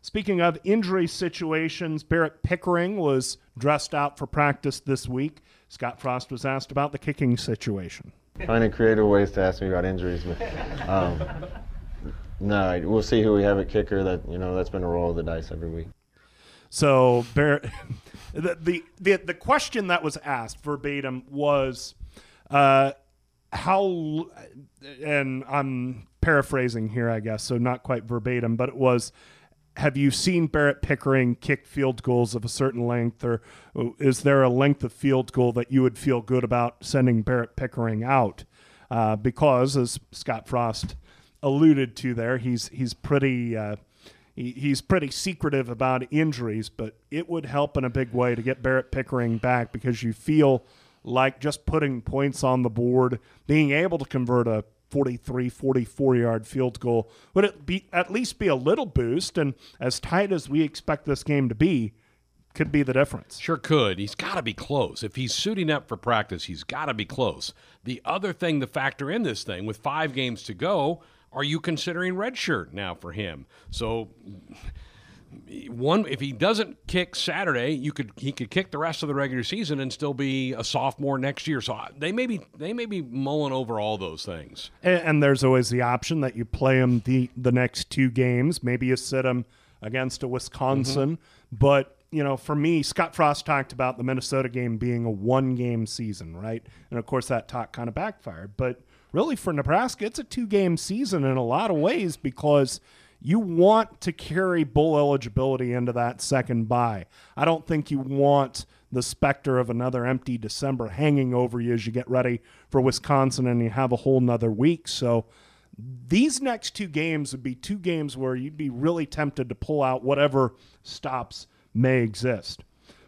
Speaking of injury situations, Barrett Pickering was dressed out for practice this week. Scott Frost was asked about the kicking situation. Finding creative ways to ask me about injuries, but um, no, we'll see who we have at kicker. That you know, that's been a roll of the dice every week. So Barrett the, the the the question that was asked verbatim was uh, how and I'm paraphrasing here I guess so not quite verbatim but it was have you seen Barrett Pickering kick field goals of a certain length or is there a length of field goal that you would feel good about sending Barrett Pickering out? Uh, because as Scott Frost alluded to there he's he's pretty uh, he, he's pretty secretive about injuries, but it would help in a big way to get Barrett Pickering back because you feel like just putting points on the board, being able to convert a 43, 44 yard field goal would it be at least be a little boost. And as tight as we expect this game to be, could be the difference. Sure could. He's got to be close. If he's suiting up for practice, he's got to be close. The other thing to factor in this thing with five games to go, are you considering redshirt now for him? So one if he doesn't kick Saturday, you could he could kick the rest of the regular season and still be a sophomore next year. So they may be they may be mulling over all those things. And, and there's always the option that you play him the the next two games. Maybe you sit him against a Wisconsin, mm-hmm. but you know, for me, Scott Frost talked about the Minnesota game being a one game season, right? And of course, that talk kind of backfired. But really, for Nebraska, it's a two game season in a lot of ways because you want to carry bull eligibility into that second bye. I don't think you want the specter of another empty December hanging over you as you get ready for Wisconsin and you have a whole nother week. So these next two games would be two games where you'd be really tempted to pull out whatever stops may exist.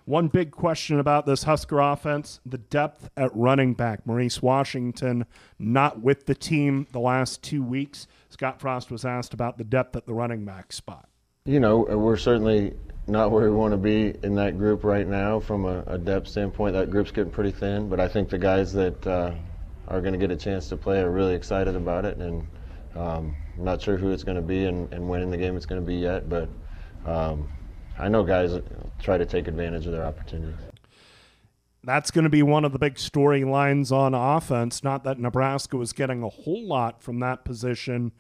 One big question about this Husker offense the depth at running back. Maurice Washington not with the team the last two weeks. Scott Frost was asked about the depth at the running back spot. You know, we're certainly not where we want to be in that group right now from a, a depth standpoint. That group's getting pretty thin, but I think the guys that uh, are going to get a chance to play are really excited about it. And um, I'm not sure who it's going to be and, and when in the game it's going to be yet, but um, I know guys try to take advantage of their opportunities. That's going to be one of the big storylines on offense. Not that Nebraska was getting a whole lot from that position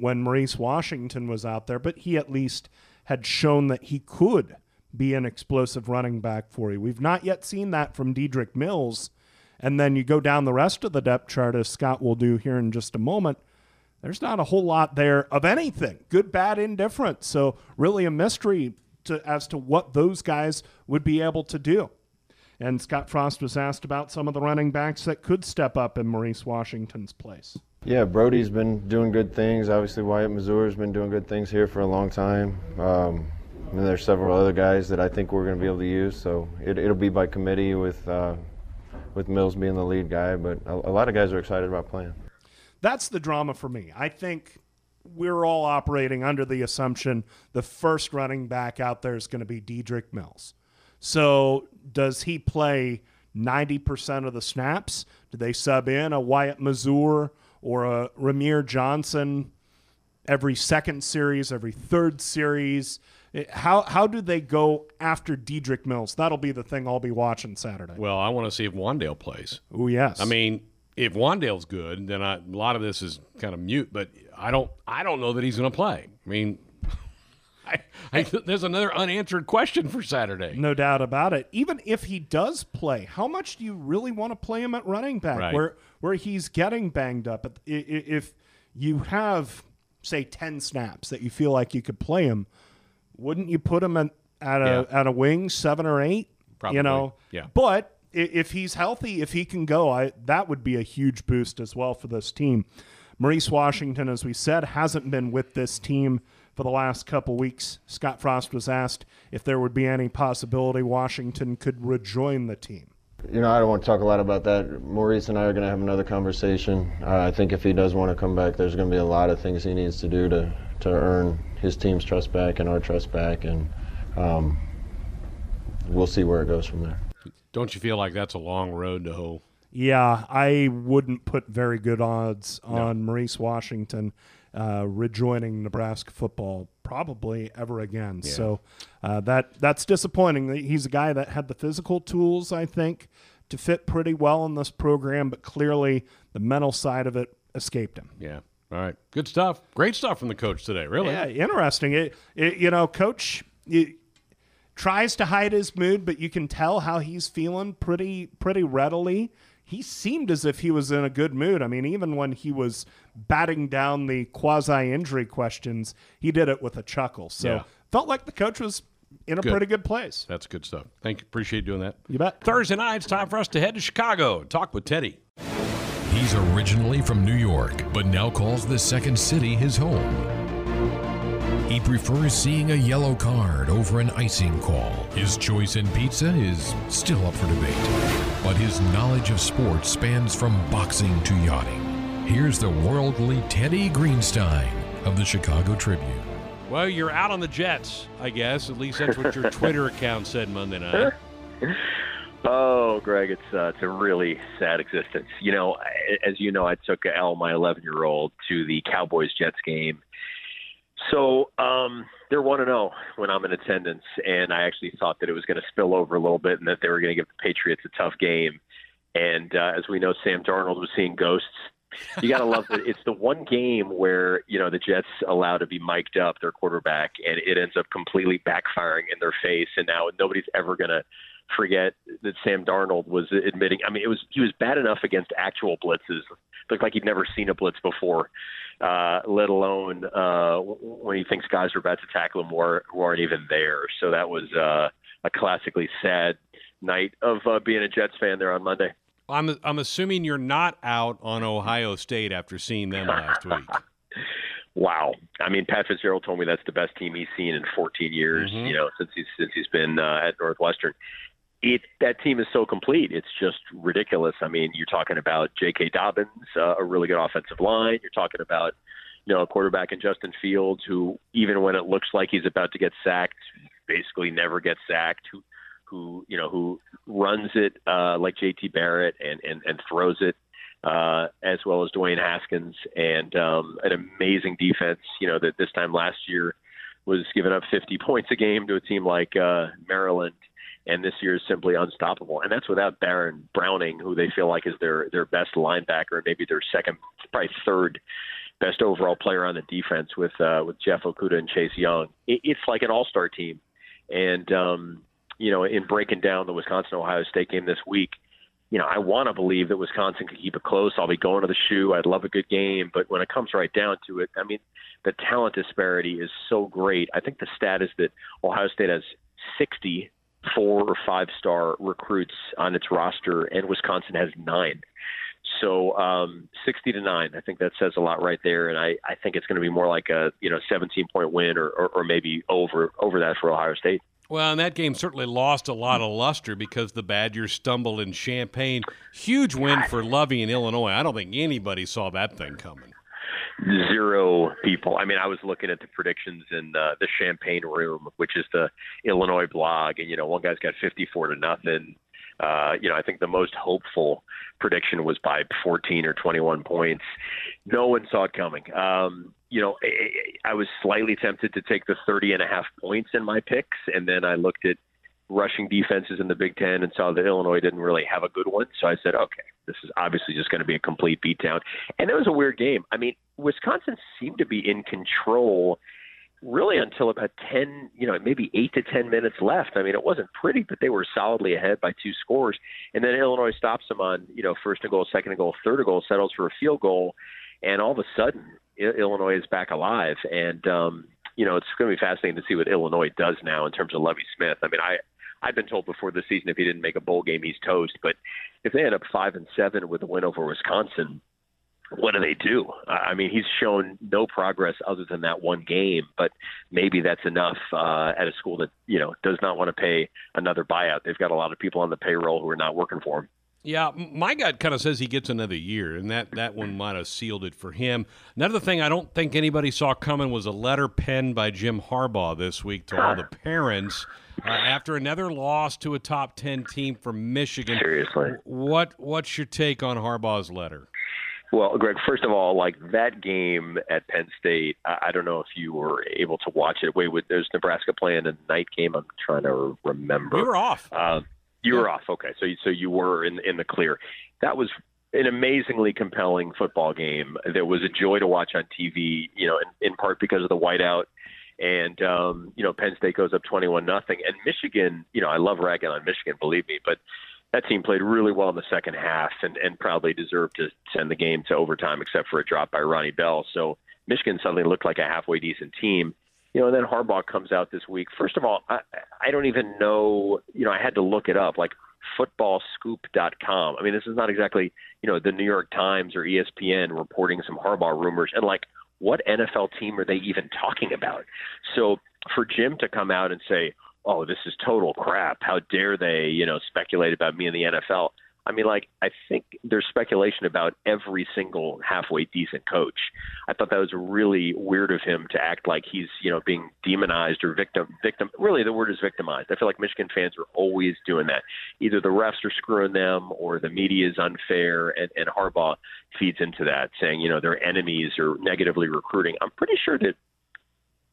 when Maurice Washington was out there, but he at least had shown that he could be an explosive running back for you. We've not yet seen that from Dedrick Mills. And then you go down the rest of the depth chart, as Scott will do here in just a moment. There's not a whole lot there of anything good, bad, indifferent. So, really, a mystery to, as to what those guys would be able to do. And Scott Frost was asked about some of the running backs that could step up in Maurice Washington's place. Yeah, Brody's been doing good things. Obviously, Wyatt Mazour's been doing good things here for a long time. Um, and there's several other guys that I think we're going to be able to use. So it, will be by committee with uh, with Mills being the lead guy. But a, a lot of guys are excited about playing. That's the drama for me. I think we're all operating under the assumption the first running back out there is going to be Dedrick Mills. So does he play 90% of the snaps? Do they sub in a Wyatt Mazour or a Rahmir Johnson every second series, every third series? Eh, how how do they go after Dedrick Mills? That'll be the thing I'll be watching Saturday. Well, I want to see if Wan'Dale plays. Oh yes. I mean, if Wan'Dale's good, then I, a lot of this is kind of mute. But I don't I don't know that he's going to play. I mean, I, I, there's another unanswered question for Saturday. No doubt about it. Even if he does play, how much do you really want to play him at running back, right. where where he's getting banged up? If you have say ten snaps that you feel like you could play him, wouldn't you put him at, at a yeah. at a wing seven or eight? Probably. You know, yeah. But if he's healthy, if he can go, I that would be a huge boost as well for this team. Maurice Washington, as we said, hasn't been with this team for the last couple weeks. Scott Frost was asked if there would be any possibility Washington could rejoin the team. You know, I don't want to talk a lot about that. Maurice and I are going to have another conversation. Uh, I think if he does want to come back, there's going to be a lot of things he needs to do to, to earn his team's trust back and our trust back, and um, we'll see where it goes from there. Don't you feel like that's a long road to hoe? Yeah, I wouldn't put very good odds on no. Maurice Washington uh, rejoining Nebraska football probably ever again. Yeah. So uh, that that's disappointing. He's a guy that had the physical tools, I think, to fit pretty well in this program, but clearly the mental side of it escaped him. Yeah. All right. Good stuff. Great stuff from the coach today. Really. Yeah. Interesting. It, it you know, coach. It, tries to hide his mood, but you can tell how he's feeling pretty pretty readily. He seemed as if he was in a good mood. I mean, even when he was batting down the quasi injury questions, he did it with a chuckle. So Yeah. felt like the coach was in a Good. pretty good place. That's good stuff. Thank you. Appreciate doing that. You bet. Thursday night, it's time for us to head to Chicago and talk with Teddy. He's originally from New York, but now calls the second city his home. He prefers seeing a yellow card over an icing call. His choice in pizza is still up for debate, but his knowledge of sports spans from boxing to yachting. Here's the worldly Teddy Greenstein of the Chicago Tribune. Well, you're out on the Jets, I guess. At least that's what your Twitter account said Monday night. Oh, Greg, it's uh, it's a really sad existence. You know, as you know, I took L, my 11 year old, to the Cowboys Jets game. So um, they're one and zero when I'm in attendance, and I actually thought that it was going to spill over a little bit, and that they were going to give the Patriots a tough game. And uh, as we know, Sam Darnold was seeing ghosts. You got to love it. it's the one game where you know the Jets allow to be mic'd up their quarterback, and it ends up completely backfiring in their face. And now nobody's ever to forget that Sam Darnold was admitting. I mean, it was he was bad enough against actual blitzes. Looked like he'd never seen a blitz before, uh, let alone uh, when he thinks guys are about to tackle him who aren't even there. So that was uh, a classically sad night of uh, being a Jets fan there on Monday. I'm I'm assuming you're not out on Ohio State after seeing them last week. Wow. I mean, Pat Fitzgerald told me that's the best team he's seen in 14 years. Mhm. You know, since he's since he's been uh, at Northwestern. It that team is so complete. It's just ridiculous. I mean, you're talking about J.K. Dobbins, uh, a really good offensive line. You're talking about you know a quarterback in Justin Fields, who even when it looks like he's about to get sacked, basically never gets sacked. Who who you know who runs it uh, like J.T. Barrett and and and throws it uh, as well as Dwayne Haskins, and um, an amazing defense. You know that this time last year was giving up 50 points a game to a team like uh, Maryland, and this year is simply unstoppable. And that's without Baron Browning, who they feel like is their their best linebacker, and maybe their second, probably third best overall player on the defense with uh, with Jeff Okudah and Chase Young. It, it's like an all star team, and um, you know, in breaking down the Wisconsin Ohio State game this week you know, I want to believe that Wisconsin could keep it close. I'll be going to the shoe. I'd love a good game, but when it comes right down to it, I mean, the talent disparity is so great. I think the stat is that Ohio State has 60 four or five star recruits on its roster, and Wisconsin has nine. So um, 60 to nine, I think that says a lot right there, and I, I think it's going to be more like a you know 17 point win or, or, or maybe over over that for Ohio State. Well, and that game certainly lost a lot of luster because the Badgers stumbled in Champaign. Huge win for Lovie in Illinois. I don't think anybody saw that thing coming. zero people. I mean, I was looking at the predictions in uh, the Champaign Room, which is the Illinois blog, and you know, one guy's got fifty-four to nothing. Uh, you know, I think the most hopeful prediction was by 14 or 21 points. No one saw it coming. Um, you know, I, was slightly tempted to take the 30 and a half points in my picks, and then I looked at rushing defenses in the Big Ten and saw that Illinois didn't really have a good one. So I said, okay, this is obviously just going to be a complete beatdown. And it was a weird game. I mean, Wisconsin seemed to be in control really until about 10, you know, maybe 8 to 10 minutes left. I mean, it wasn't pretty, but they were solidly ahead by two scores. And then Illinois stops them on, you know, first and goal, second and goal, third and goal, settles for a field goal. And all of a sudden, Illinois is back alive. And, um, you know, it's going to be fascinating to see what Illinois does now in terms of Lovie Smith. I mean, I, I've been told before the season if he didn't make a bowl game, he's toast. But if they end up five and seven with a win over Wisconsin, what do they do? I mean, he's shown no progress other than that one game, but maybe that's enough uh, at a school that you know does not want to pay another buyout. They've got a lot of people on the payroll who are not working for him. Yeah, my gut kind of says he gets another year, and that, that one might have sealed it for him. Another thing I don't think anybody saw coming was a letter penned by Jim Harbaugh this week to all the parents uh, after another loss to a top ten team from Michigan. Seriously. What what's your take on Harbaugh's letter? Well, Greg, first of all, like that game at Penn State, I, I don't know if you were able to watch it. Wait, with there's Nebraska playing a night game. I'm trying to remember. We were off. Uh, you were off. Okay, so you, so you were in in the clear. That was an amazingly compelling football game. That was a joy to watch on TV. You know, in, in part because of the whiteout and um, you know Penn State goes up 21 nothing. And Michigan, you know, I love ragging on Michigan, believe me, but that team played really well in the second half and, and probably deserved to send the game to overtime, except for a drop by Ronnie Bell. So Michigan suddenly looked like a halfway decent team. You know, and then Harbaugh comes out this week. First of all, I, I don't even know. You know, I had to look it up. Like footballscoop.com. I mean, this is not exactly, you know, the New York Times or ESPN reporting some Harbaugh rumors. And like, what NFL team are they even talking about? So for Jim to come out and say, oh, this is total crap. How dare they, you know, speculate about me in the NFL? I mean, like, I think there's speculation about every single halfway decent coach. I thought that was really weird of him to act like he's, you know, being demonized or victim. Victim. Really, the word is victimized. I feel like Michigan fans are always doing that. Either the refs are screwing them, or the media is unfair, and, and Harbaugh feeds into that, saying, you know, their enemies are negatively recruiting. I'm pretty sure that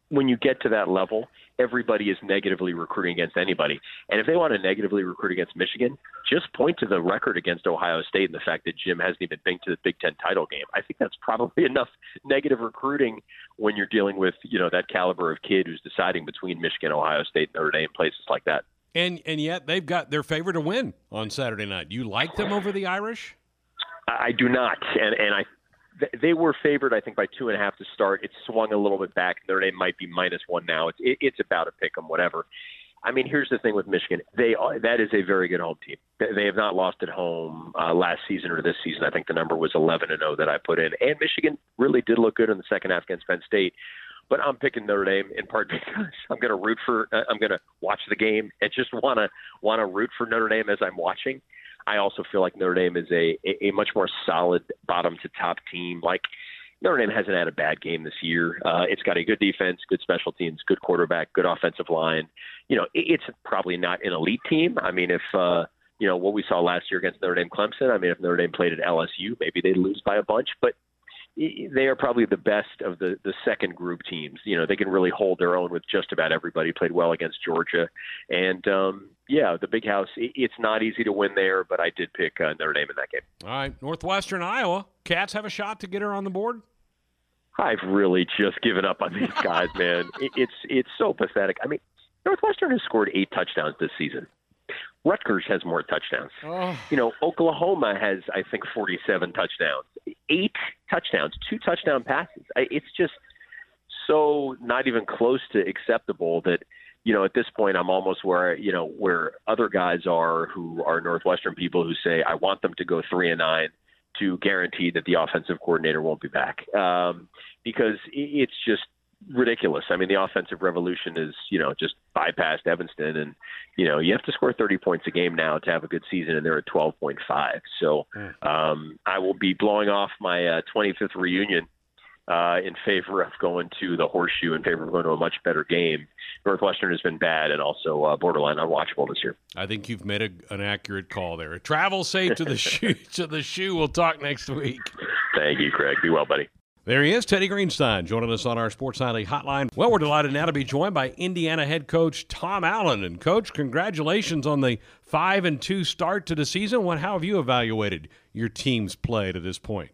when you get to that level, everybody is negatively recruiting against anybody. And if they want to negatively recruit against Michigan, just point to the record against Ohio State and the fact that Jim hasn't even been to the Big Ten title game. I think that's probably enough negative recruiting when you're dealing with, you know, that caliber of kid who's deciding between Michigan, Ohio State, Notre Dame, places like that. And and yet they've got their favorite to win on Saturday night. Do you like them over the Irish? I do not, and and I they were favored, I think, by two and a half to start. It swung a little bit back. Notre Dame might be minus one now. It's it, it's about a pick 'em, whatever. I mean, here's the thing with Michigan. They are, that is a very good home team. They have not lost at home uh, last season or this season. I think the number was 11 and 0 that I put in. And Michigan really did look good in the second half against Penn State. But I'm picking Notre Dame in part because I'm going to root for. Uh, I'm going to watch the game and just want to want to root for Notre Dame as I'm watching. I also feel like Notre Dame is a, a, much more solid bottom to top team. Like Notre Dame hasn't had a bad game this year. Uh, it's got a good defense, good special teams, good quarterback, good offensive line. You know, it, it's probably not an elite team. I mean, if uh, you know what we saw last year against Notre Dame Clemson, I mean, if Notre Dame played at LSU, maybe they'd lose by a bunch. But they are probably the best of the the second group teams. You know, they can really hold their own with just about everybody. Played well against Georgia, and um, yeah, the Big House. It's not easy to win there, but I did pick uh, Notre Dame in that game. All right, Northwestern Iowa Cats have a shot to get her on the board. I've really just given up on these guys, man. It, it's it's so pathetic. I mean, Northwestern has scored eight touchdowns this season. Rutgers has more touchdowns. Oh. You know, Oklahoma has, I think, 47 touchdowns, eight touchdowns, two touchdown passes. It's just so not even close to acceptable that, you know, at this point, I'm almost where, you know, where other guys are who are Northwestern people who say, I want them to go three and nine to guarantee that the offensive coordinator won't be back. Um, because it's just ridiculous. I mean, the offensive revolution is, you know, just bypassed Evanston, and you know, you have to score 30 points a game now to have a good season, and they're at 12.5. So, hmm. um, I will be blowing off my uh, 25th reunion uh, in favor of going to the horseshoe, in favor of going to a much better game. Northwestern has been bad and also uh, borderline unwatchable this year. I think you've made a, an accurate call there. Travel safe to the shoe. To the shoe. We'll talk next week. Thank you, Craig. Be well, buddy. There he is, Teddy Greenstein, joining us on our Sports Nightly Hotline. Well, we're delighted now to be joined by Indiana head coach Tom Allen. And coach, congratulations on the five and two start to the season. What, how have you evaluated your team's play to this point?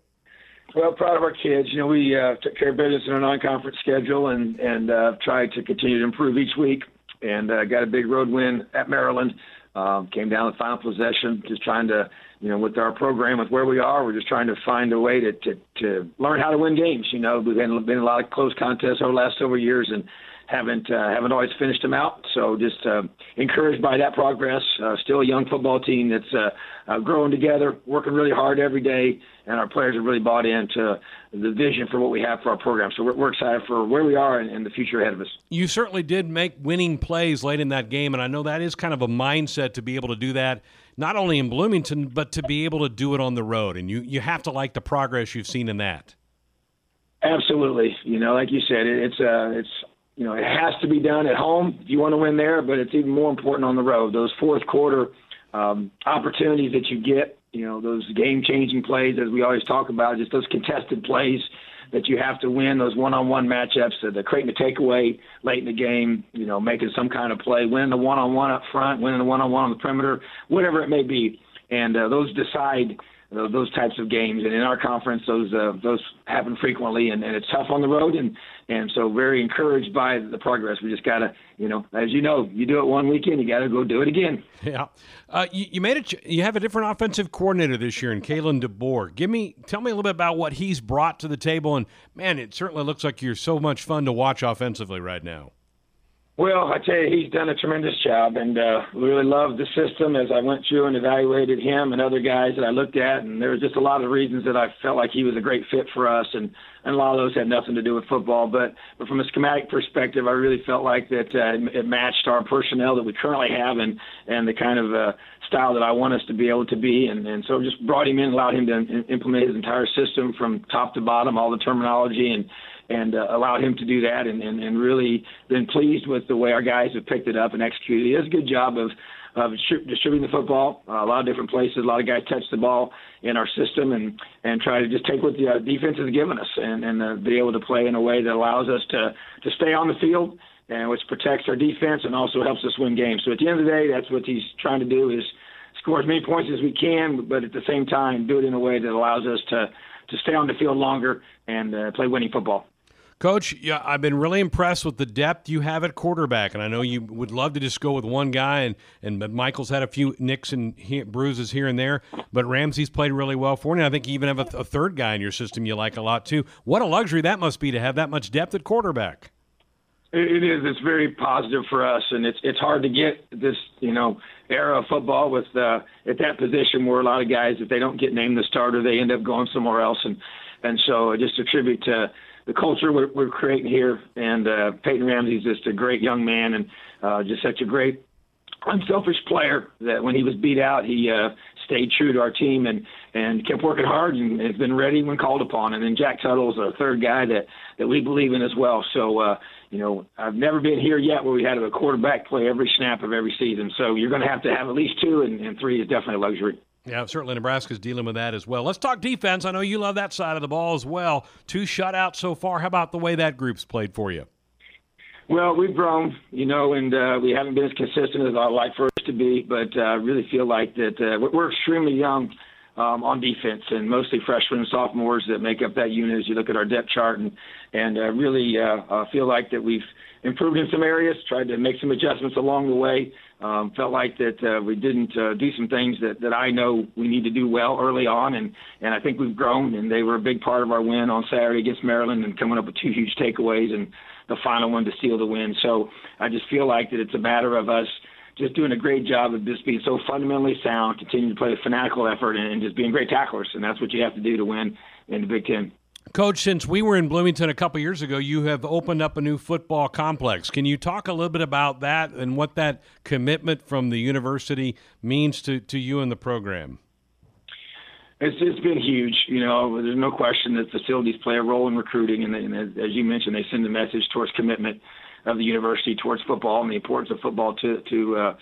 Well, proud of our kids. You know, we uh, took care of business in a non-conference schedule and and uh, tried to continue to improve each week. And uh, got a big road win at Maryland. Um, came down the final possession, just trying to you know, with our program, with where we are, we're just trying to find a way to to, to learn how to win games. You know, we've been, been a lot of close contests over the last several years, and haven't uh, haven't always finished them out. So just uh, encouraged by that progress. Uh, still a young football team that's uh, uh, growing together, working really hard every day, and our players have really bought into the vision for what we have for our program. So we're, we're excited for where we are and, and the future ahead of us. You certainly did make winning plays late in that game, and I know that is kind of a mindset to be able to do that not only in Bloomington, but to be able to do it on the road. And you, you have to like the progress you've seen in that. Absolutely. You know, like you said, it, it's uh, it's you know, it has to be done at home if you want to win there, but it's even more important on the road. Those fourth quarter um, opportunities that you get, you know, those game changing plays, as we always talk about, just those contested plays that you have to win those one-on-one matchups, uh, the creating a takeaway late in the game, you know, making some kind of play, winning the one-on-one up front, winning the one-on-one on the perimeter, whatever it may be, and uh, those decide those types of games. And in our conference, those uh, those happen frequently, and, and it's tough on the road. And and so very encouraged by the progress. We just gotta, you know, as you know, you do it one weekend, you gotta go do it again. Yeah, uh, you, you made it. You have a different offensive coordinator this year, in Kalen DeBoer. Give me, tell me a little bit about what he's brought to the table. And man, it certainly looks like you're so much fun to watch offensively right now. Well, I tell you, he's done a tremendous job, and uh, really loved the system as I went through and evaluated him and other guys that I looked at, and there was just a lot of reasons that I felt like he was a great fit for us, and and a lot of those had nothing to do with football, but but from a schematic perspective, I really felt like that uh, it matched our personnel that we currently have, and and the kind of uh, style that I want us to be able to be, and and so just brought him in, allowed him to implement his entire system from top to bottom, all the terminology and and uh, allowed him to do that, and, and, and really been pleased with the way our guys have picked it up and executed. He does a good job of of distributing the football. Uh, a lot of different places. A lot of guys touch the ball in our system and and try to just take what the uh, defense has given us and and uh, be able to play in a way that allows us to to stay on the field and which protects our defense and also helps us win games. So at the end of the day, that's what he's trying to do is score as many points as we can, but at the same time do it in a way that allows us to to stay on the field longer and uh, play winning football. Coach, yeah, I've been really impressed with the depth you have at quarterback, and I know you would love to just go with one guy. And and Michael's had a few nicks and he, bruises here and there, but Ramsey's played really well for you. I think you even have a, a, third guy in your system you like a lot too. What a luxury that must be to have that much depth at quarterback. It is. It's very positive for us, and it's it's hard to get this you know era of football with uh, at that position where a lot of guys, if they don't get named the starter, they end up going somewhere else, and and so I just a tribute to the culture we're, we're creating here. And uh, Peyton Ramsey's just a great young man and uh, just such a great unselfish player that when he was beat out, he uh, stayed true to our team and and kept working hard and has been ready when called upon. And then Jack Tuttle is a third guy that that we believe in as well. So uh, you know, I've never been here yet where we had a quarterback play every snap of every season. So you're going to have to have at least two, and, and three is definitely a luxury. Yeah, certainly Nebraska's dealing with that as well. Let's talk defense. I know you love that side of the ball as well. Two shutouts so far. How about the way that group's played for you? Well, we've grown, you know, and uh, we haven't been as consistent as I'd like for us to be, but I uh, really feel like that uh, we're extremely young um, on defense and mostly freshmen and sophomores that make up that unit as you look at our depth chart and, and uh, really uh, uh, feel like that we've improved in some areas, tried to make some adjustments along the way. Um, felt like that uh, we didn't uh, do some things that, that I know we need to do well early on, and, and I think we've grown, and they were a big part of our win on Saturday against Maryland and coming up with two huge takeaways and the final one to seal the win. So I just feel like that it's a matter of us just doing a great job of just being so fundamentally sound, continuing to play a fanatical effort, and, and just being great tacklers, and that's what you have to do to win in the Big Ten. Coach, since we were in Bloomington a couple years ago, you have opened up a new football complex. Can you talk a little bit about that and what that commitment from the university means to, to you and the program? It's it's been huge. You know, there's no question that facilities play a role in recruiting, and, and as you mentioned, they send a message towards commitment of the university towards football and the importance of football to to uh,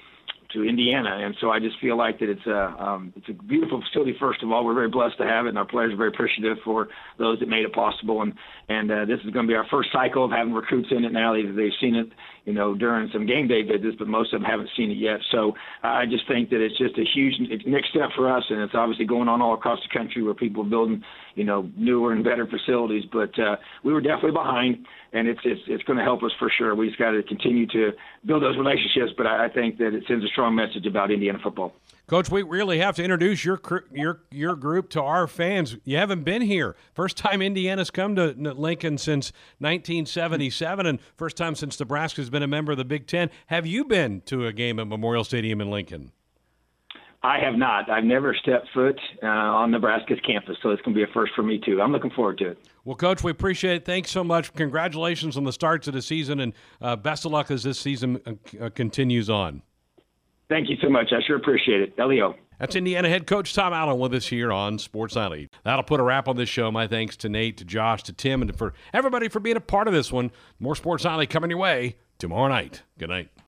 to Indiana, and so I just feel like that it's a um, it's a beautiful facility. First of all, we're very blessed to have it, and our players are very appreciative for those that made it possible. And and uh, this is going to be our first cycle of having recruits in it now. They've, they've seen it, you know, during some game day visits, but most of them haven't seen it yet. So I just think that it's just a huge next step for us, and it's obviously going on all across the country where people are building, you know, newer and better facilities. But uh, we were definitely behind and it's it's it's going to help us for sure. We just got to continue to build those relationships, but I, I think that it sends a strong message about Indiana football. Coach, we really have to introduce your your your group to our fans. You haven't been here. First time Indiana's come to Lincoln since 1977, and first time since Nebraska's been a member of the Big Ten. Have you been to a game at Memorial Stadium in Lincoln? I have not. I've never stepped foot uh, on Nebraska's campus, so it's going to be a first for me too. I'm looking forward to it. Well, Coach, we appreciate it. Thanks so much. Congratulations on the starts of the season, and uh, best of luck as this season uh, continues on. Thank you so much. I sure appreciate it. Leo. That's Indiana head coach Tom Allen with us here on Sports Nightly. That'll put a wrap on this show. My thanks to Nate, to Josh, to Tim, and for everybody for being a part of this one. More Sports Nightly coming your way tomorrow night. Good night.